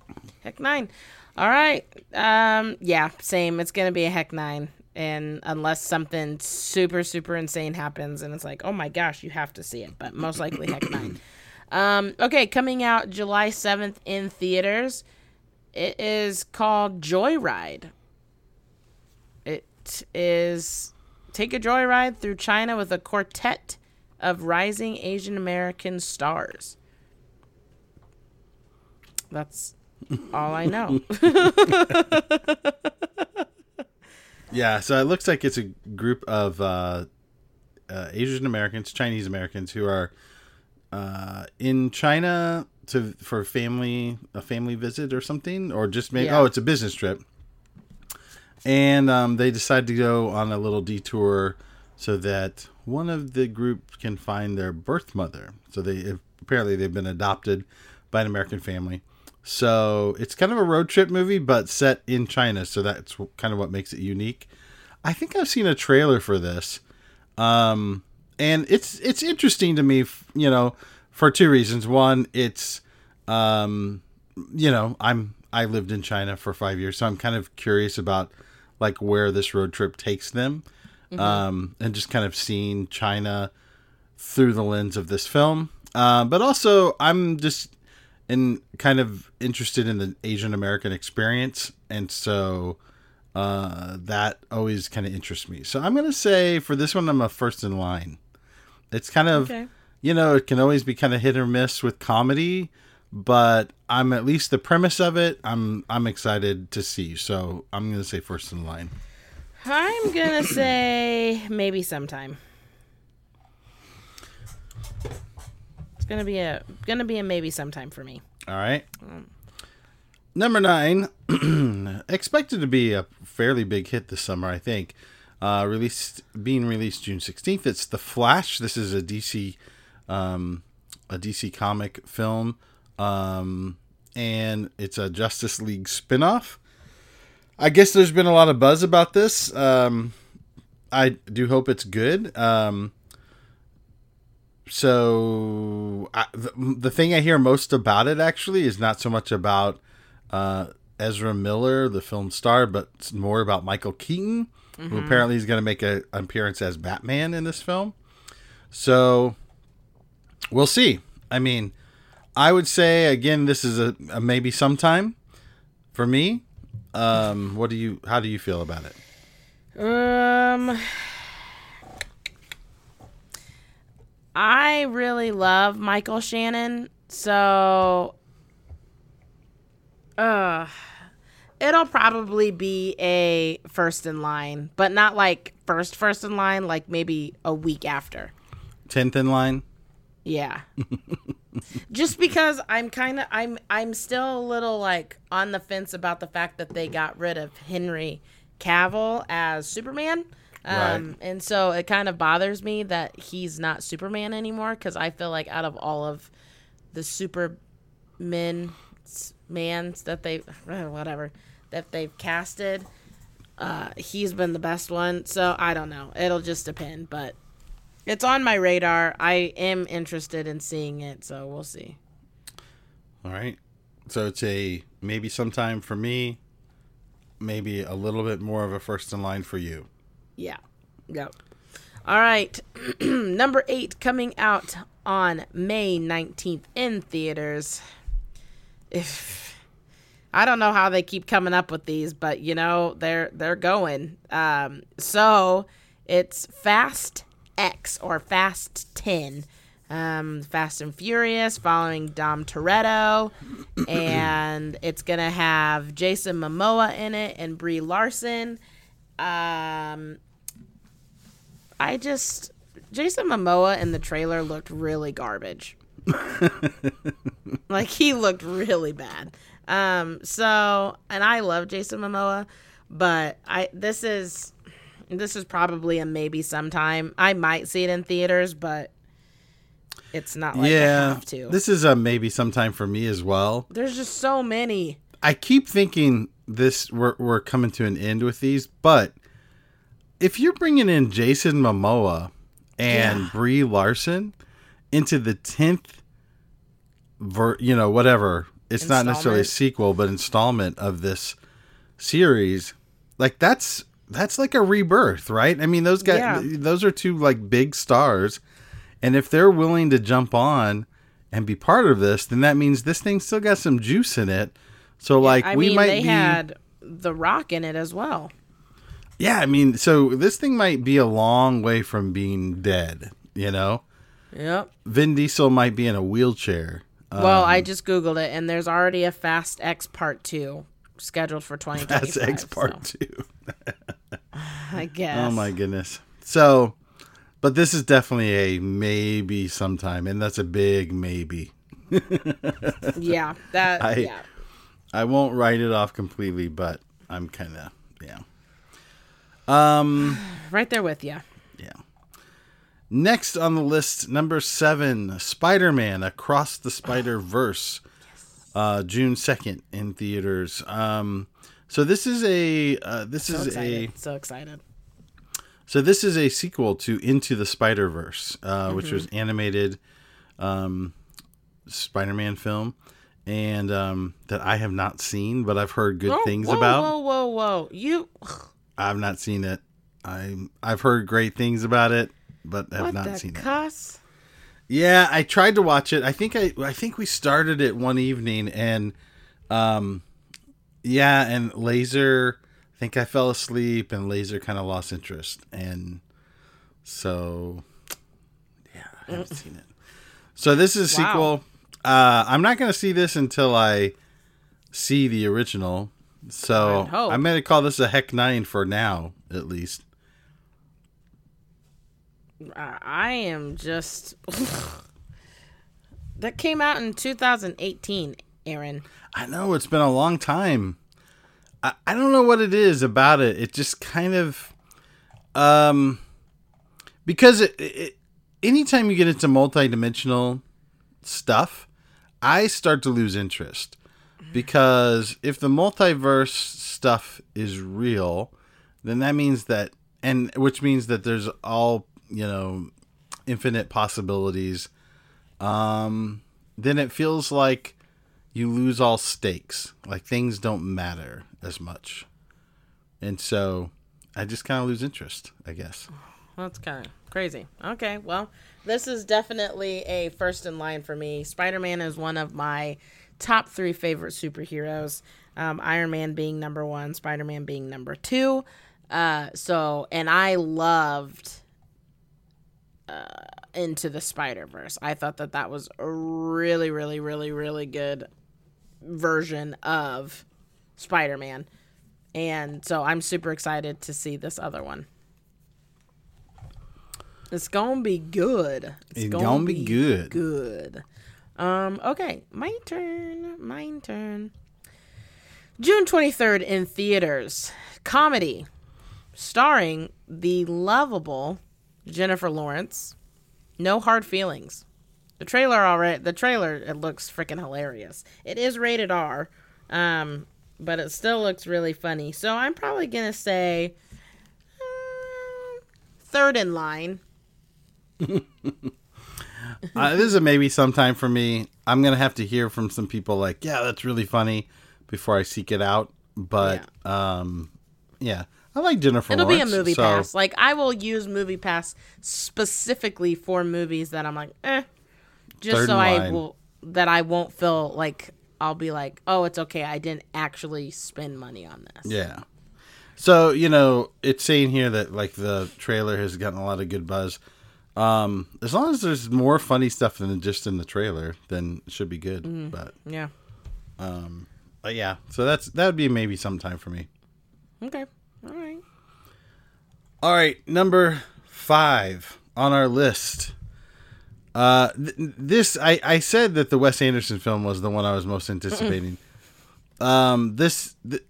Heck nine. All right. Um. Yeah. Same. It's gonna be a heck nine, and unless something super super insane happens, and it's like, oh my gosh, you have to see it. But most likely heck nine. Um. Okay. Coming out July seventh in theaters. It is called Joyride. It is take a joyride through China with a quartet of rising Asian American stars. That's all I know. Yeah, so it looks like it's a group of uh, uh, Asian Americans, Chinese Americans who are uh, in China to for family a family visit or something, or just maybe Yeah. oh, it's a business trip, and um, they decide to go on a little detour so that one of the group can find their birth mother. So they apparently they've been adopted by an American family. So it's kind of a road trip movie, but set in China. So that's kind of what makes it unique. I think I've seen a trailer for this, um, and it's it's interesting to me. You know, for two reasons. One, it's um, you know I'm I lived in China for five years, so I'm kind of curious about like where this road trip takes them, um, and just kind of seeing China through the lens of this film. Uh, but also, I'm just in kind of interested in the Asian American experience, and so uh, that always kind of interests me. So I'm gonna say for this one, I'm a first in line. It's kind of Okay. you know it can always be kind of hit or miss with comedy, but I'm at least the premise of it. I'm I'm excited to see. So I'm gonna say first in line. I'm gonna say maybe sometime. It's gonna be a gonna be a maybe sometime for me. All right. Number nine, expected to be a fairly big hit this summer, I think. Uh, released, being released June sixteenth. It's The Flash. This is a DC, um, a DC comic film, um, and it's a Justice League spinoff. I guess there's been a lot of buzz about this. Um, I do hope it's good. Um, so I, the, the thing I hear most about it actually is not so much about uh, Ezra Miller, the film star, but it's more about Michael Keaton, who apparently is going to make a, an appearance as Batman in this film. So we'll see. I mean, I would say again, this is a, a maybe sometime for me. Um, what do you? How do you feel about it? Um, I really love Michael Shannon, so uh it'll probably be a first in line, but not like first first in line, like maybe a week after. Tenth in line. Yeah. Just because I'm kind of I'm I'm still a little like on the fence about the fact that they got rid of Henry Cavill as Superman. Um Right. and so it kind of bothers me that he's not Superman anymore cuz I feel like out of all of the supermen mans that they whatever that they've casted uh he's been the best one. So I don't know. It'll just depend, but it's on my radar. I am interested in seeing it, so we'll see. All right. So it's a maybe sometime for me, maybe a little bit more of a first in line for you. Yeah. Go. All right. Number eight coming out on May 19th in theaters. If I don't know how they keep coming up with these, but you know, they're they're going. Um so it's Fast X or Fast 10. Um, Fast and Furious following Dom Toretto. and it's going to have Jason Momoa in it and Brie Larson. Um, I just Jason Momoa in the trailer looked really garbage. like he looked really bad. Um, so and I love Jason Momoa, but I this is this is probably a maybe sometime. I might see it in theaters, but it's not like I yeah. have to. This is a maybe sometime for me as well. There's just so many. I keep thinking this we're we're coming to an end with these, but if you're bringing in Jason Momoa and Yeah. Brie Larson into the tenth, ver, you know, whatever, it's not necessarily a sequel, but installment of this series, like that's that's like a rebirth, right? I mean, those guys, Yeah. those are two like big stars, and if they're willing to jump on and be part of this, then that means this thing still got some juice in it. So like I we mean, might they be had The Rock in it as well. Yeah, I mean, so this thing might be a long way from being dead, you know? Yep. Vin Diesel might be in a wheelchair. Well, Um, I just googled it, and there's already a Fast X Part Two scheduled for 2025. Fast X part so- 2. I guess. Oh my goodness. So, but this is definitely a maybe sometime, and that's a big maybe. Yeah, that. I- yeah. I won't write it off completely, but I'm kind of yeah. Um, Right there with you. yeah. Next on the list, number seven, Spider-Man: Across the Spider-Verse, uh, June second in theaters. Um, so this is a uh, this So is a. So excited. So this is a sequel to Into the Spider Verse, uh, which Mm-hmm. was animated um, Spider-Man film, and um, that I have not seen, but I've heard good things whoa, about. Whoa, whoa, whoa! You. I've not seen it. I I've heard great things about it, but have What not seen it. cuss? Yeah, I tried to watch it. I think I I think we started it one evening and um yeah, and Laser I think I fell asleep and Laser kind of lost interest and so yeah, I haven't seen it. So this is a Wow. sequel. Uh I'm not going to see this until I see the original. So. I'm going to call this a heck 9 for now at least. I am just. that came out in 2018, Aaron. I know it's been a long time. I, I don't know what it is about it. It just kind of, um, because it, it anytime you get into multidimensional stuff, I start to lose interest because if the multiverse stuff is real, then that means that, and which means that there's all you know, infinite possibilities. Um, then it feels like you lose all stakes. Like things don't matter as much. And so I just kind of lose interest, I guess. That's kind of crazy. Okay, well, this is definitely a first in line for me. Spider Man is one of my top three favorite superheroes. Um, Iron Man being number one, Spider Man being number two. Uh, so, and I loved uh, Into the Spider Verse. I thought that that was really, really, really, really good version of Spider Man. And so I'm super excited to see this other one. It's gonna be good. It's gonna be good. Good. Um. Okay, my turn. My turn. June twenty third in theaters. Comedy, starring the lovable Jennifer Lawrence. No hard feelings. The trailer already. The trailer it looks freaking hilarious. It is rated R, um, but it still looks really funny. So I'm probably gonna say uh, third in line. uh, this is a maybe sometime for me. I'm going to have to hear from some people like, yeah, that's really funny before I seek it out. But, um, yeah, I like Jennifer It'll Lawrence. be a movie so- pass. Like I will use movie pass specifically for movies that I'm like, eh, just Third so in I will that I won't feel like I'll be like, oh, it's okay. I didn't actually spend money on this. Yeah. So, you know, it's saying here that like the trailer has gotten a lot of good buzz. Um, as long as there's more funny stuff than just in the trailer, then it should be good. Mm-hmm. But, Yeah. Um. but yeah, so that's that would be maybe sometime for me. Okay. All right. All right, number five on our list. Uh, th- this I, I said that the Wes Anderson film was the one I was most anticipating. um, this th-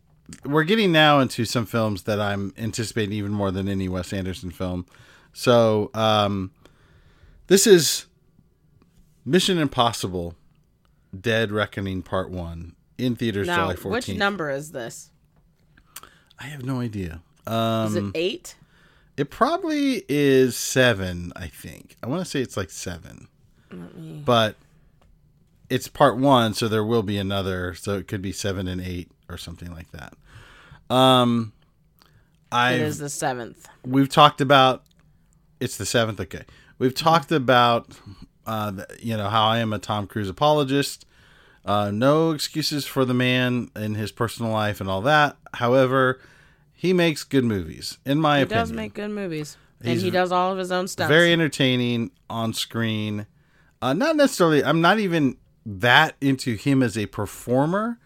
we're getting now into some films that I'm anticipating even more than any Wes Anderson film. So um, this is Mission Impossible: Dead Reckoning Part One in theaters Now, July 14th. which number is this? I have no idea. Um, Is it eight? It probably is seven, I think. I want to say it's like seven. But it's part one, so there will be another. So it could be seven and eight or something like that. Um, I It is the seventh. we've talked about it's the seventh. Okay, we've talked about uh, the- you know how I am a Tom Cruise apologist. Uh, no excuses for the man in his personal life and all that. However, he makes good movies, in my He opinion. He does make good movies, and he does all of his own stuff. very entertaining on screen. Uh, not necessarily. I'm not even that into him as a performer.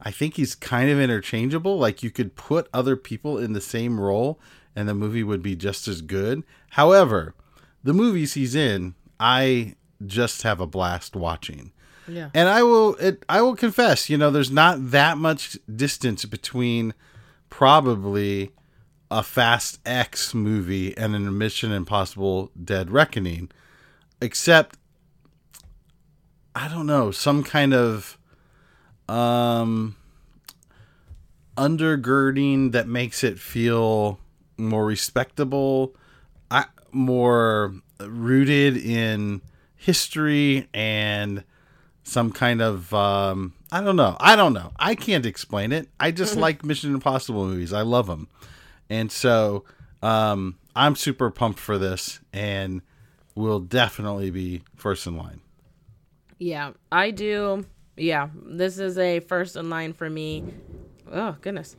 I think he's kind of interchangeable. Like you could put other people in the same role, and the movie would be just as good. However, the movies he's in, I just have a blast watching. Yeah. And I will it, I will confess, you know, there's not that much distance between probably a Fast X movie and a Mission Impossible Dead Reckoning, except I don't know, some kind of um undergirding that makes it feel more respectable, I, more rooted in history and some kind of um, I don't know. I don't know. I can't explain it. I just like Mission Impossible movies. I love them, and so um, I'm super pumped for this, and will definitely be first in line. Yeah, I do. Yeah, this is a first in line for me. Oh goodness,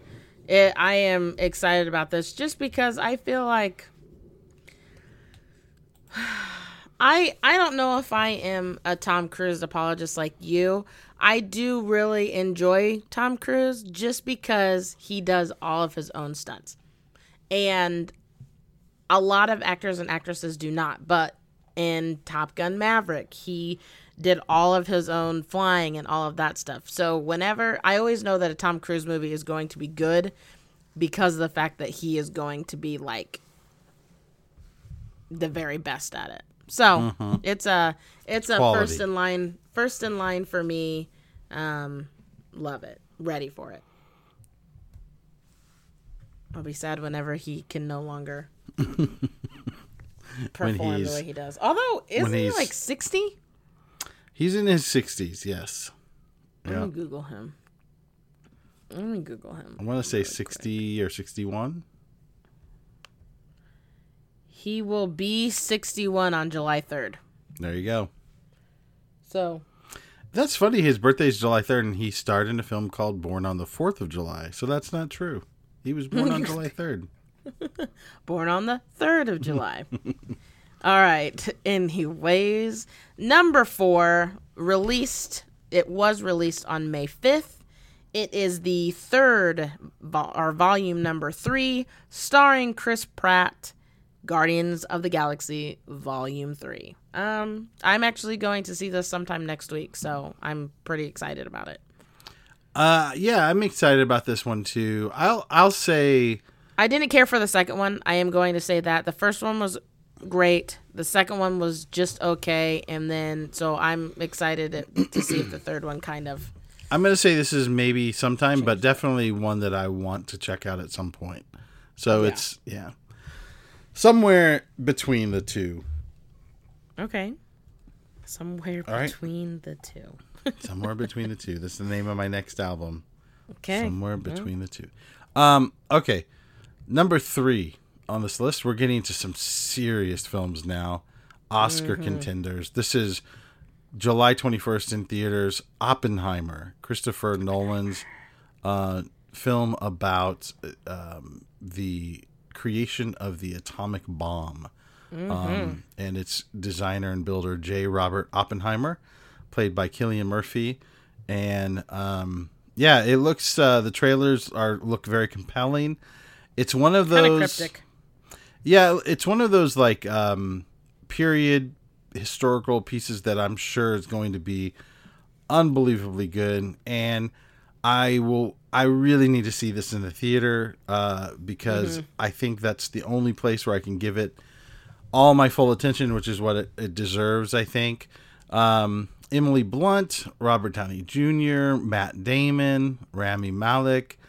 it, I am excited about this just because I feel like I I don't know if I am a Tom Cruise apologist like you. I do really enjoy Tom Cruise just because he does all of his own stunts. And a lot of actors and actresses do not, but in Top Gun Maverick, he did all of his own flying and all of that stuff. So whenever I always know that a Tom Cruise movie is going to be good because of the fact that he is going to be like the very best at it. So it's a it's a Quality. first in line first in line for me. Um, love it. Ready for it. I'll be sad whenever he can no longer perform the way he does. Although isn't he like sixty? He's in his 60s, yes. Let Yeah. me Google him. Let me Google him. I want to say 60 or 61. He will be sixty-one on July third. There you go. So That's funny. His birthday's July 3rd, and he starred in a film called Born on the 4th of July. So that's not true. He was born on July 3rd. born on the 3rd of July. All right. Anyways, number four, released, it was released on May 5th. It is the third, or volume number three, starring Chris Pratt, Guardians of the Galaxy, volume three. Um, I'm actually going to see this sometime next week, so I'm pretty excited about it. Uh, yeah, I'm excited about this one too. I'll I'll say I didn't care for the second one. I am going to say that the first one was great. The second one was just okay, and then so I'm excited to- to see if the third one kind of. I'm gonna say this is maybe sometime, but definitely one that I want to check out at some point. So it's yeah, somewhere between the two. Okay. Somewhere right. between the two. Somewhere between the two. That's the name of my next album. Okay. Somewhere between the two. Um, okay. Number three on this list, we're getting to some serious films now. Oscar contenders. This is July 21st in theaters. Oppenheimer, Christopher Nolan's uh, film about um, the creation of the atomic bomb. Um, and its designer and builder, J. Robert Oppenheimer, played by Cillian Murphy. And um, yeah, it looks, uh, the trailers are look very compelling. It's one of of those. cryptic. Yeah, it's one of those like um, period historical pieces that I'm sure is going to be unbelievably good, and I will. I really need to see this in the theater uh, because I think that's the only place where I can give it all my full attention, which is what it, it deserves. I think. Um, Emily Blunt, Robert Downey Jr., Matt Damon, Rami Malek,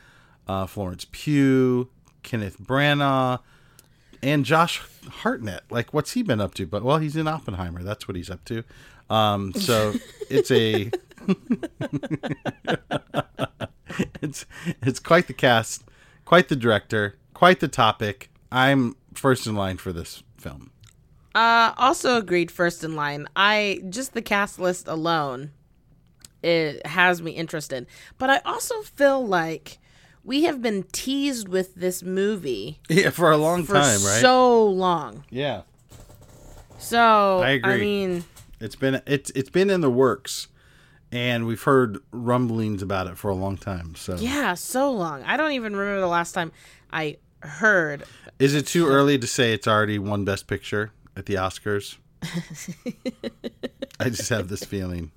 uh, Florence Pugh, Kenneth Branagh, and Josh Hartnett. Like, what's he been up to? But well, he's in Oppenheimer. That's what he's up to. Um, so it's a it's it's quite the cast, quite the director, quite the topic. I'm first in line for this film. Uh, also agreed first in line. I just the cast list alone, it has me interested. But I also feel like we have been teased with this movie Yeah, for a long for time, right? so long. yeah, So I agree. mean, it's been it's it's been in the works, and we've heard rumblings about it for a long time. So yeah, so long. I don't even remember the last time I heard. Is it too early to say it's already won Best Picture at the Oscars? I just have this feeling.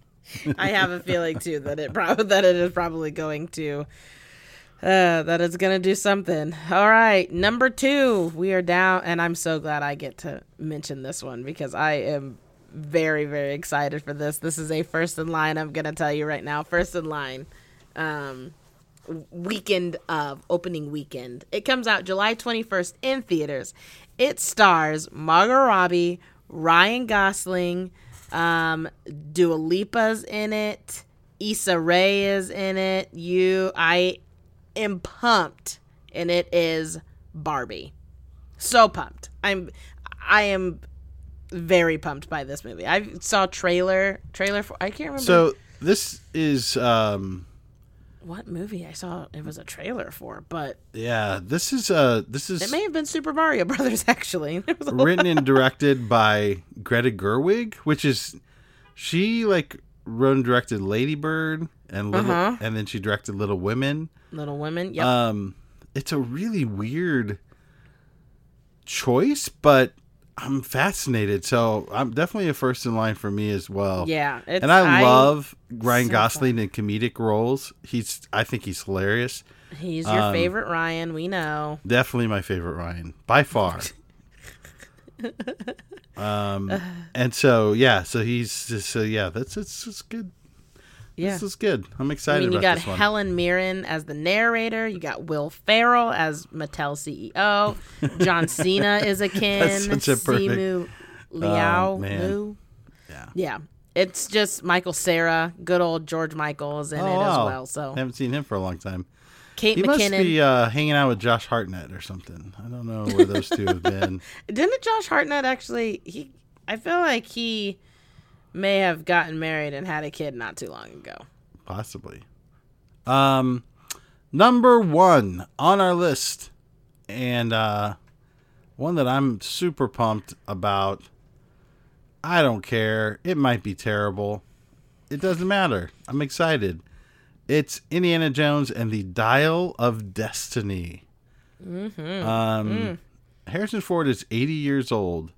I have a feeling too that it probably that it is probably going to uh, that it's gonna do something. All right, number two, we are down, and I'm so glad I get to mention this one because I am very very excited for this. This is a first in line. I'm gonna tell you right now, first in line. Um, weekend of opening weekend. It comes out July 21st in theaters. It stars Margot Robbie, Ryan Gosling, um, Dua Lipa's in it, Issa Rae is in it. You, I am pumped, and it is Barbie. So pumped. I'm, I am very pumped by this movie. I saw trailer trailer for. I can't remember. So this is um what movie I saw it was a trailer for, but yeah, this is uh this is it may have been Super Mario Brothers actually. There was a written and directed by Greta Gerwig, which is she like wrote and directed Lady Bird and little Uh-huh. and then she directed Little Women. Little Women. Yep. Um it's a really weird choice, but I'm fascinated. So I'm definitely a first in line for me as well. yeah. And I, love Ryan so Gosling in comedic roles. He's I think he's hilarious. He's your um, favorite Ryan. We know. Definitely my favorite Ryan by far. um, and so yeah, so he's just so yeah, that's it's, it's good. Yeah. This is good. I'm excited. I mean, you got. Helen Mirren as the narrator. You got Will Ferrell as Mattel CEO. John Cena is a kin. That's such a perfect- Simu Liao Oh. Lu. Yeah. Yeah. It's just Michael Cera, good old George Michaels in Oh, it as wow. well. So I haven't seen him for a long time. Kate He must McKinnon. be uh, hanging out with Josh Hartnett or something. I don't know where those two have been. Didn't Josh Hartnett actually? He, I feel like he may have gotten married and had a kid not too long ago. Possibly. Um, number one on our list, and uh, one that I'm super pumped about. I don't care. It might be terrible. It doesn't matter. I'm excited. It's Indiana Jones and the Dial of Destiny. Mm-hmm. Um, Harrison Ford is 80 years old,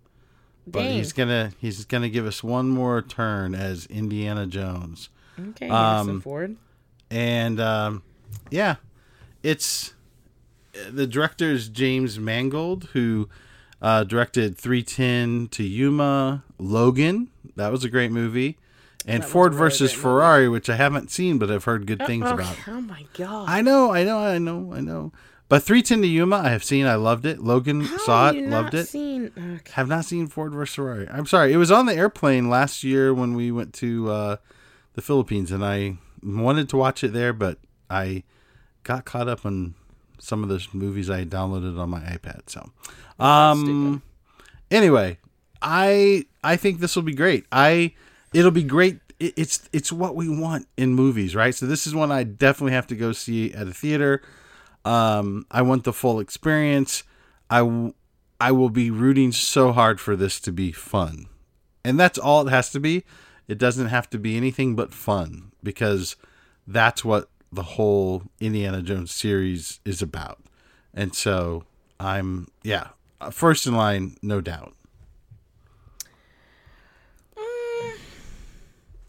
but Dang. he's gonna he's gonna give us one more turn as Indiana Jones Okay, Um, Harrison Ford. and um, yeah, it's the director is James Mangold, who uh, directed 310 to Yuma, Logan. That was a great movie, and Ford versus Ferrari, which I haven't seen but I've heard good things oh, about. Oh my god! I know, I know, I know, I know. But 310 to Yuma, I have seen. I loved it. Logan How saw it, loved it. Seen, okay. Have not seen Ford versus Ferrari. I'm sorry. It was on the airplane last year when we went to uh, the Philippines, and I wanted to watch it there, but I got caught up on some of those movies I downloaded on my iPad. So, um, anyway, I I think this will be great. I it'll be great. It, it's it's what we want in movies, right? So this is one I definitely have to go see at a theater. Um, I want the full experience. I w- I will be rooting so hard for this to be fun. And that's all it has to be. It doesn't have to be anything but fun because that's what the whole Indiana Jones series is about. And so I'm, yeah, uh, first in line, no doubt.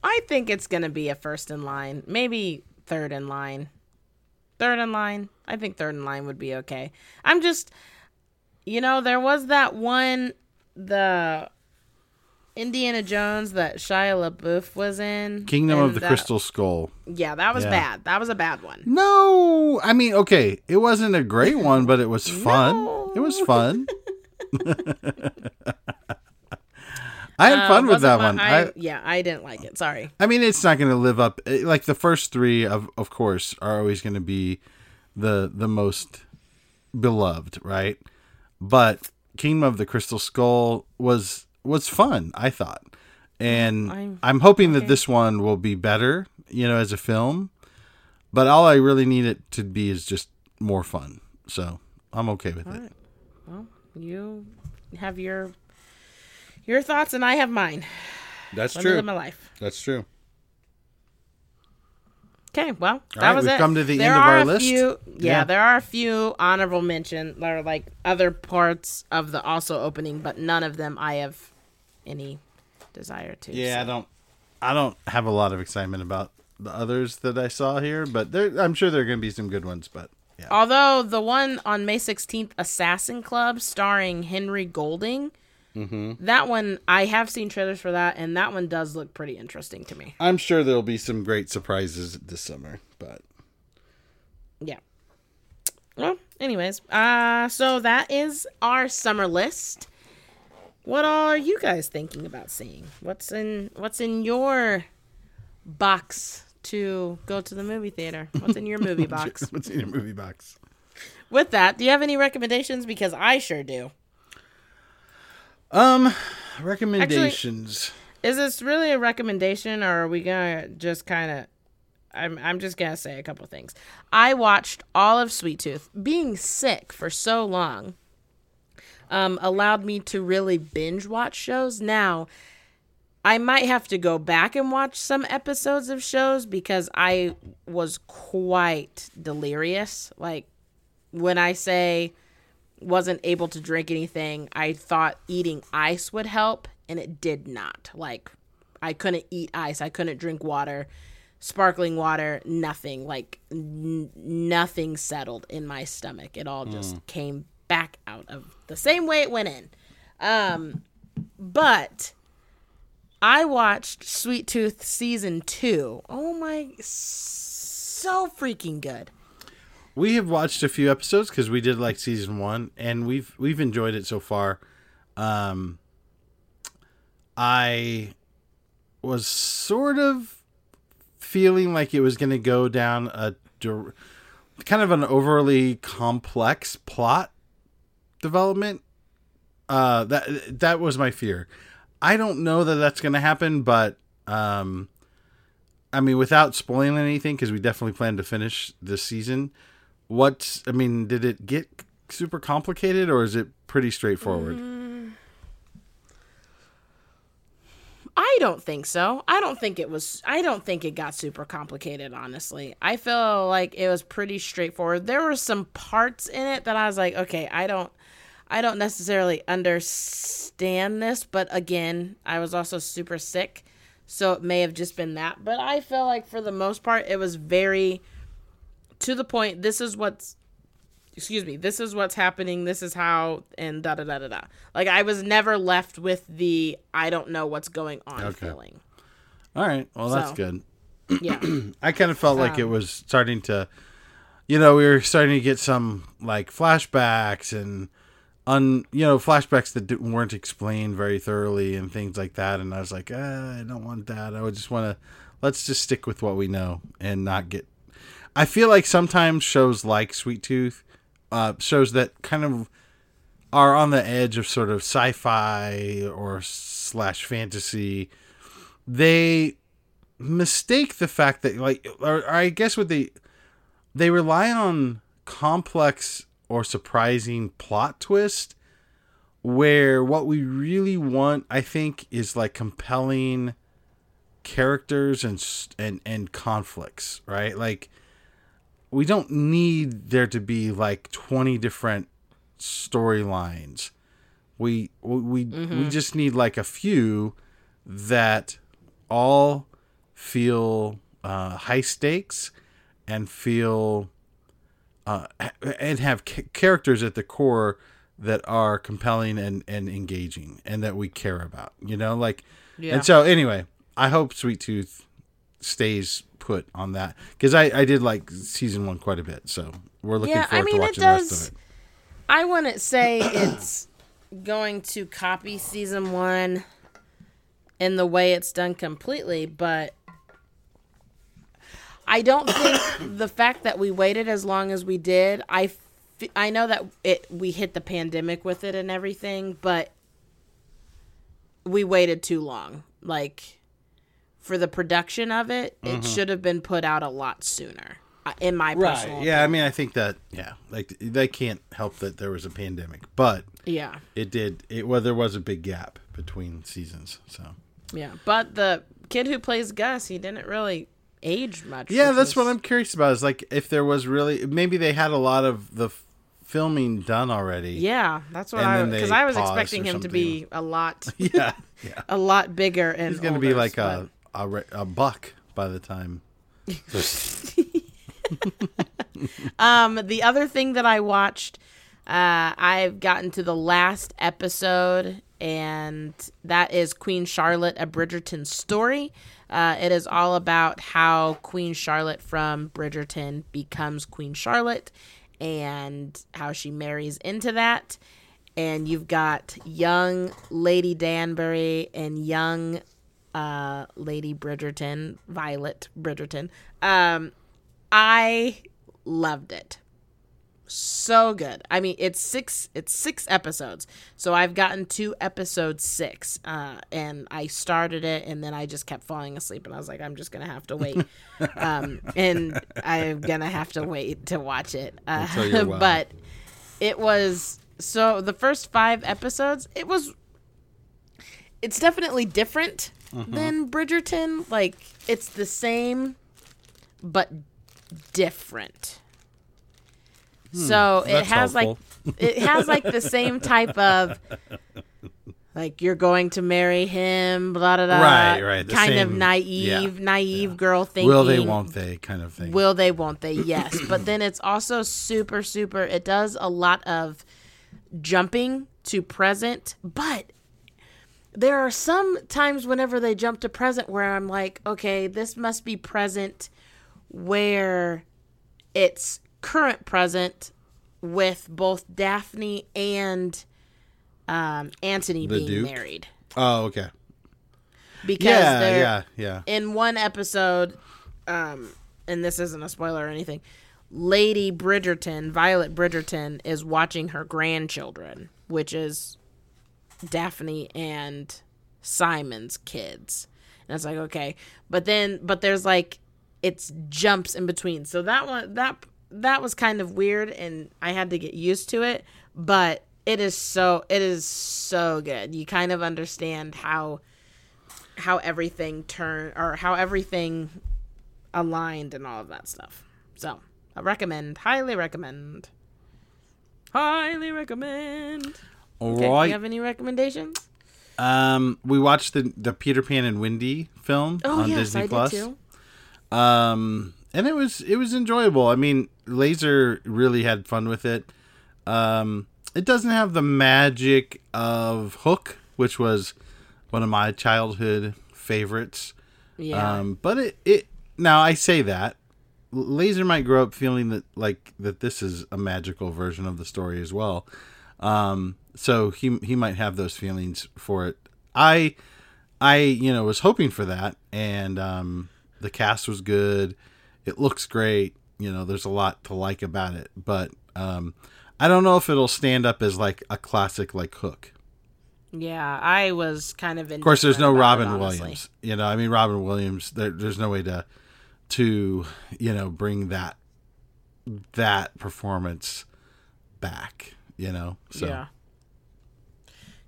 I think it's gonna be a first in line, maybe third in line. Third in line. I think third in line would be okay. I'm just, you know, there was that one, the Indiana Jones that Shia LaBeouf was in. Kingdom of the that- Crystal Skull. Yeah, that was Yeah. bad. That was a bad one. No, I mean, okay, it wasn't a great one, but it was fun. It was fun. I had Uh, fun with that one. I, I, yeah, I didn't like it. Sorry. I mean, it's not going to live up. eh, Like the first three, of of course, are always going to be the the most beloved, right? But Kingdom of the Crystal Skull was was fun. I thought, and I'm- I'm, hoping that this one will be better. You know, as a film. But all I really need it to be is just more fun. So I'm okay with it. Well, you have your your thoughts, and I have mine. That's Let me live my life. That's true. Okay, well, that right, was we've it. come to the there end of are our a list. Few, yeah, Yeah. there are a few honorable mention or like other parts of the also opening, but none of them I have any desire to. Yeah, I don't. I don't have a lot of excitement about the others that I saw here, but there, I'm sure there are going to be some good ones. But yeah, Although the one on May 16th, Assassin Club, starring Henry Golding, Mm-hmm. that one, I have seen trailers for that, and that one does look pretty interesting to me. I'm sure there'll be some great surprises this summer. But Yeah. Well, anyways, uh, so that is our summer list. What are you guys thinking about seeing? What's in What's in your box to go to the movie theater? What's in your movie box? what's in your movie box? With that, do you have any recommendations? Because I sure do. Um, recommendations. Is this really a recommendation, or are we gonna just kind of? I'm I'm just gonna say a couple things. I watched all of Sweet Tooth. Being sick for so long, um, allowed me to really binge watch shows. Now, I might have to go back and watch some episodes of shows because I was quite delirious. Like when I say wasn't able to drink anything, I thought eating ice would help, and it did not. Like, I couldn't eat ice, I couldn't drink water, sparkling water, nothing. Like, n- nothing settled in my stomach. It all just came back out of the same way it went in. Um, but I watched Sweet Tooth season two. Oh my, so freaking good. We have watched a few episodes because we did like season one, and we've we've enjoyed it so far. Um, I was sort of feeling like it was going to go down a kind of an overly complex plot development. Uh, that that was my fear. I don't know that that's going to happen, but um, I mean, without spoiling anything, because we definitely plan to finish this season. What I mean, did it get super complicated, or is it pretty straightforward? Mm. I don't think so. I don't think it was. I don't think it got super complicated. Honestly, I feel like it was pretty straightforward. There were some parts in it that I was like, okay, I don't, I don't necessarily understand this. But again, I was also super sick, so it may have just been that. But I feel like for the most part, it was very to the point. This is what's excuse me, this is what's happening, this is how, and da da da da da. Like I was never left with the I don't know what's going on Okay. feeling. All right, well that's So. good. Yeah. I kind of felt like it was starting to, you know, we were starting to get some like flashbacks and un, you know, flashbacks that weren't explained very thoroughly and things like that. And I was like, ah, I don't want that. I would just want to, let's just stick with what we know and not get. I feel like sometimes shows like Sweet Tooth, uh, shows that kind of are on the edge of sort of sci-fi or slash fantasy. They mistake the fact that like or, or I guess what they they rely on complex or surprising plot twist where what we really want I think is like compelling characters and and and conflicts, right? Like we don't need there to be like 20 different storylines. We we we, we just need like a few that all feel uh, high stakes and feel uh, and have ca- characters at the core that are compelling and, and engaging and that we care about you know like Yeah. and so anyway i hope sweet tooth stays put on that because I, I did like season one quite a bit so we're looking Yeah, I forward mean, to it watching the rest does- of it I wouldn't say it's going to copy season one in the way it's done completely, but I don't think the fact that we waited as long as we did. I, f- I know that it we hit the pandemic with it and everything, but we waited too long. Like for the production of it, it should have been put out a lot sooner. uh, In my personal right yeah i mean i think that yeah like they can't help that there was a pandemic but yeah. it did it well there was a big gap between seasons so Yeah, but the kid who plays Gus, he didn't really age much. Yeah, that's what I'm curious about. Is like if there was really maybe they had a lot of the f- filming done already. Yeah, that's what I because I was expecting him to be a lot, yeah, yeah. a lot bigger and He's going to be like but- a a, a buck by the time. Um, the other thing that I watched, uh, I've gotten to the last episode, and that is Queen Charlotte, a Bridgerton story. Uh, it is all about how Queen Charlotte from Bridgerton becomes Queen Charlotte and how she marries into that. And you've got young Lady Danbury and young uh, Lady Bridgerton, Violet Bridgerton. Um, I loved it. So good. I mean, it's six. It's six episodes. So I've gotten to episode six, uh, and I started it, and then I just kept falling asleep, and I was like, I'm just gonna have to wait, um, and I'm gonna have to wait to watch it. Uh, Until you're well. but it was so the first five episodes. It was. It's definitely different Mm-hmm. than Bridgerton. Like it's the same, but different. so it Hmm, has helpful. like it has like the same type of like you're going to marry him, blah blah blah. Right, right, the Kind of same- naive, yeah, naive girl thinking. Will they? Won't they? Kind of thing. Will they? Won't they? Yes. but then it's also super, super. It does a lot of jumping to present, but there are some times whenever they jump to present where I'm like, okay, this must be present where it's current present with both Daphne and um, Anthony The being Duke? married. oh, okay. Because Yeah, they're, yeah, yeah. in one episode, um, and this isn't a spoiler or anything, Lady Bridgerton, Violet Bridgerton, is watching her grandchildren, which is Daphne and Simon's kids. And it's like, okay. But then but there's like it's jumps in between. So that one that that was kind of weird and I had to get used to it, but it is so it is so good. You kind of understand how how everything turned or how everything aligned and all of that stuff. So I recommend, highly recommend, highly recommend. All Okay, right. you have any recommendations? Um, we watched the the Peter Pan and Wendy film Oh on yes, Disney I Plus. did too. Um, and it was it was enjoyable. I mean, Laser really had fun with it. Um, it doesn't have the magic of Hook, which was one of my childhood favorites. Yeah, Um, but it it now I say that Laser might grow up feeling that like that this is a magical version of the story as well. Um, so he he might have those feelings for it. I I you know was hoping for that, and um, the cast was good. It looks great. You know, there's a lot to like about it, but um, I don't know if it'll stand up as like a classic like Hook. yeah. I was kind of. In. Of course, there's no Robin Williams. You know, I mean, Robin Williams. There, there's no way to, to, you know, bring that, that performance back. You know, so Yeah.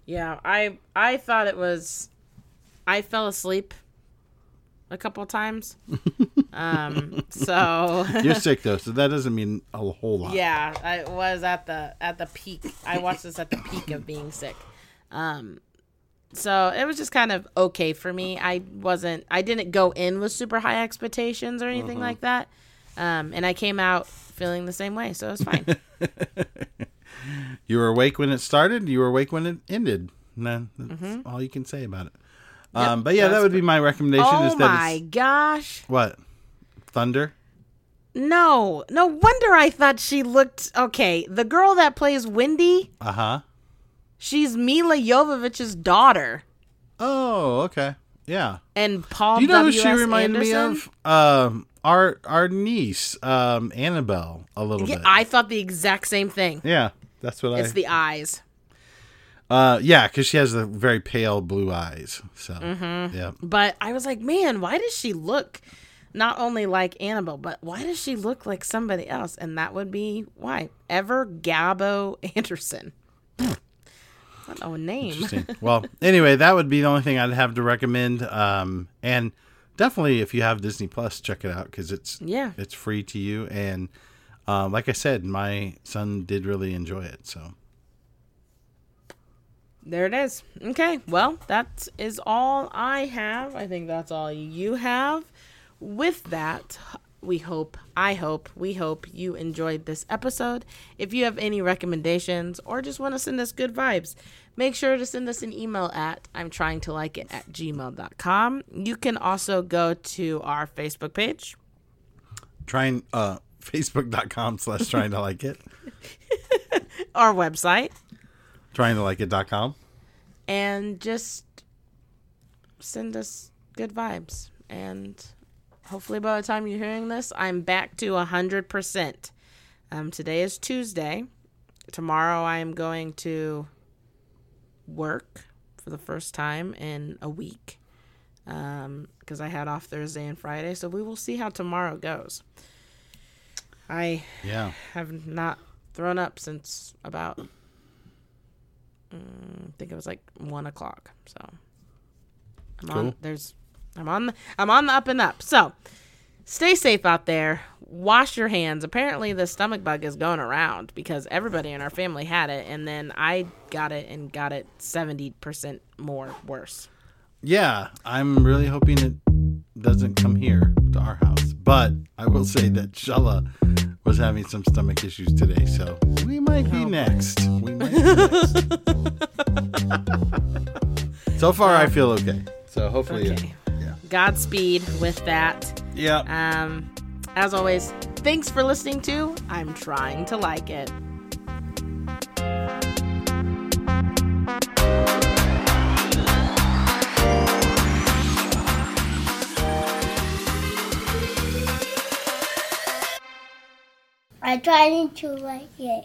Yeah, I I thought it was. I fell asleep a couple times. um. So. you're sick though, so that doesn't mean a whole lot. Yeah, I was at the at the peak. I watched this at the peak of being sick. Um so it was just kind of okay for me. I wasn't I didn't go in with super high expectations or anything like that. Um and I came out feeling the same way, so it was fine. You were awake when it started. You were awake when it ended. That's all you can say about it. Um, but yeah, that Mm-hmm. would be my recommendation. oh is that my gosh. what thunder? No. No wonder I thought she looked okay. The girl that plays Wendy, Uh huh. she's Milla Jovovich's daughter. Oh, okay. Yeah. And Paul Do you know who W.S. she reminded Anderson? me of? Um, our our niece, um, Annabelle, a little Yeah, bit. I thought the exact same thing. yeah, that's what It's I. It's the eyes. uh, yeah, because she has the very pale blue eyes. So Mm-hmm. yeah, But I was like, man, why does she look not only like Annabelle, but why does she look like somebody else? And that would be why. Ever Gabo Anderson. what a name. well, anyway, that would be the only thing I'd have to recommend. Um, and definitely, if you have Disney Plus, check it out because it's Yeah. it's free to you. And um, like I said, my son did really enjoy it. So There it is. Okay, well, that is all I have. I think that's all you have. With that, we hope, I hope, we hope you enjoyed this episode. If you have any recommendations or just want to send us good vibes, make sure to send us an email at I'm trying to like it at gmail.com. You can also go to our Facebook page. trying uh facebook.com slash trying to like it our website trying to like it.com and just send us good vibes. And hopefully, by the time you're hearing this, I'm back to 100%. Um, today is Tuesday. Tomorrow, I am going to work for the first time in a week because I had off Thursday and Friday. So we will see how tomorrow goes. I yeah have not thrown up since about mm, I think it was like one o'clock. So I'm on there's I'm on the, I'm on the up and up. So stay safe out there. Wash your hands. Apparently the stomach bug is going around because everybody in our family had it and then I got it and got it 70% more worse. yeah i'm really hoping it doesn't come here to our house. But i will say that shella was having some stomach issues today so we might be next. We might be next. So far i feel okay. So hopefully Okay. yeah. Godspeed with that. yeah. Um, as always, thanks for listening to I'm Trying to Like It. I tried to like it.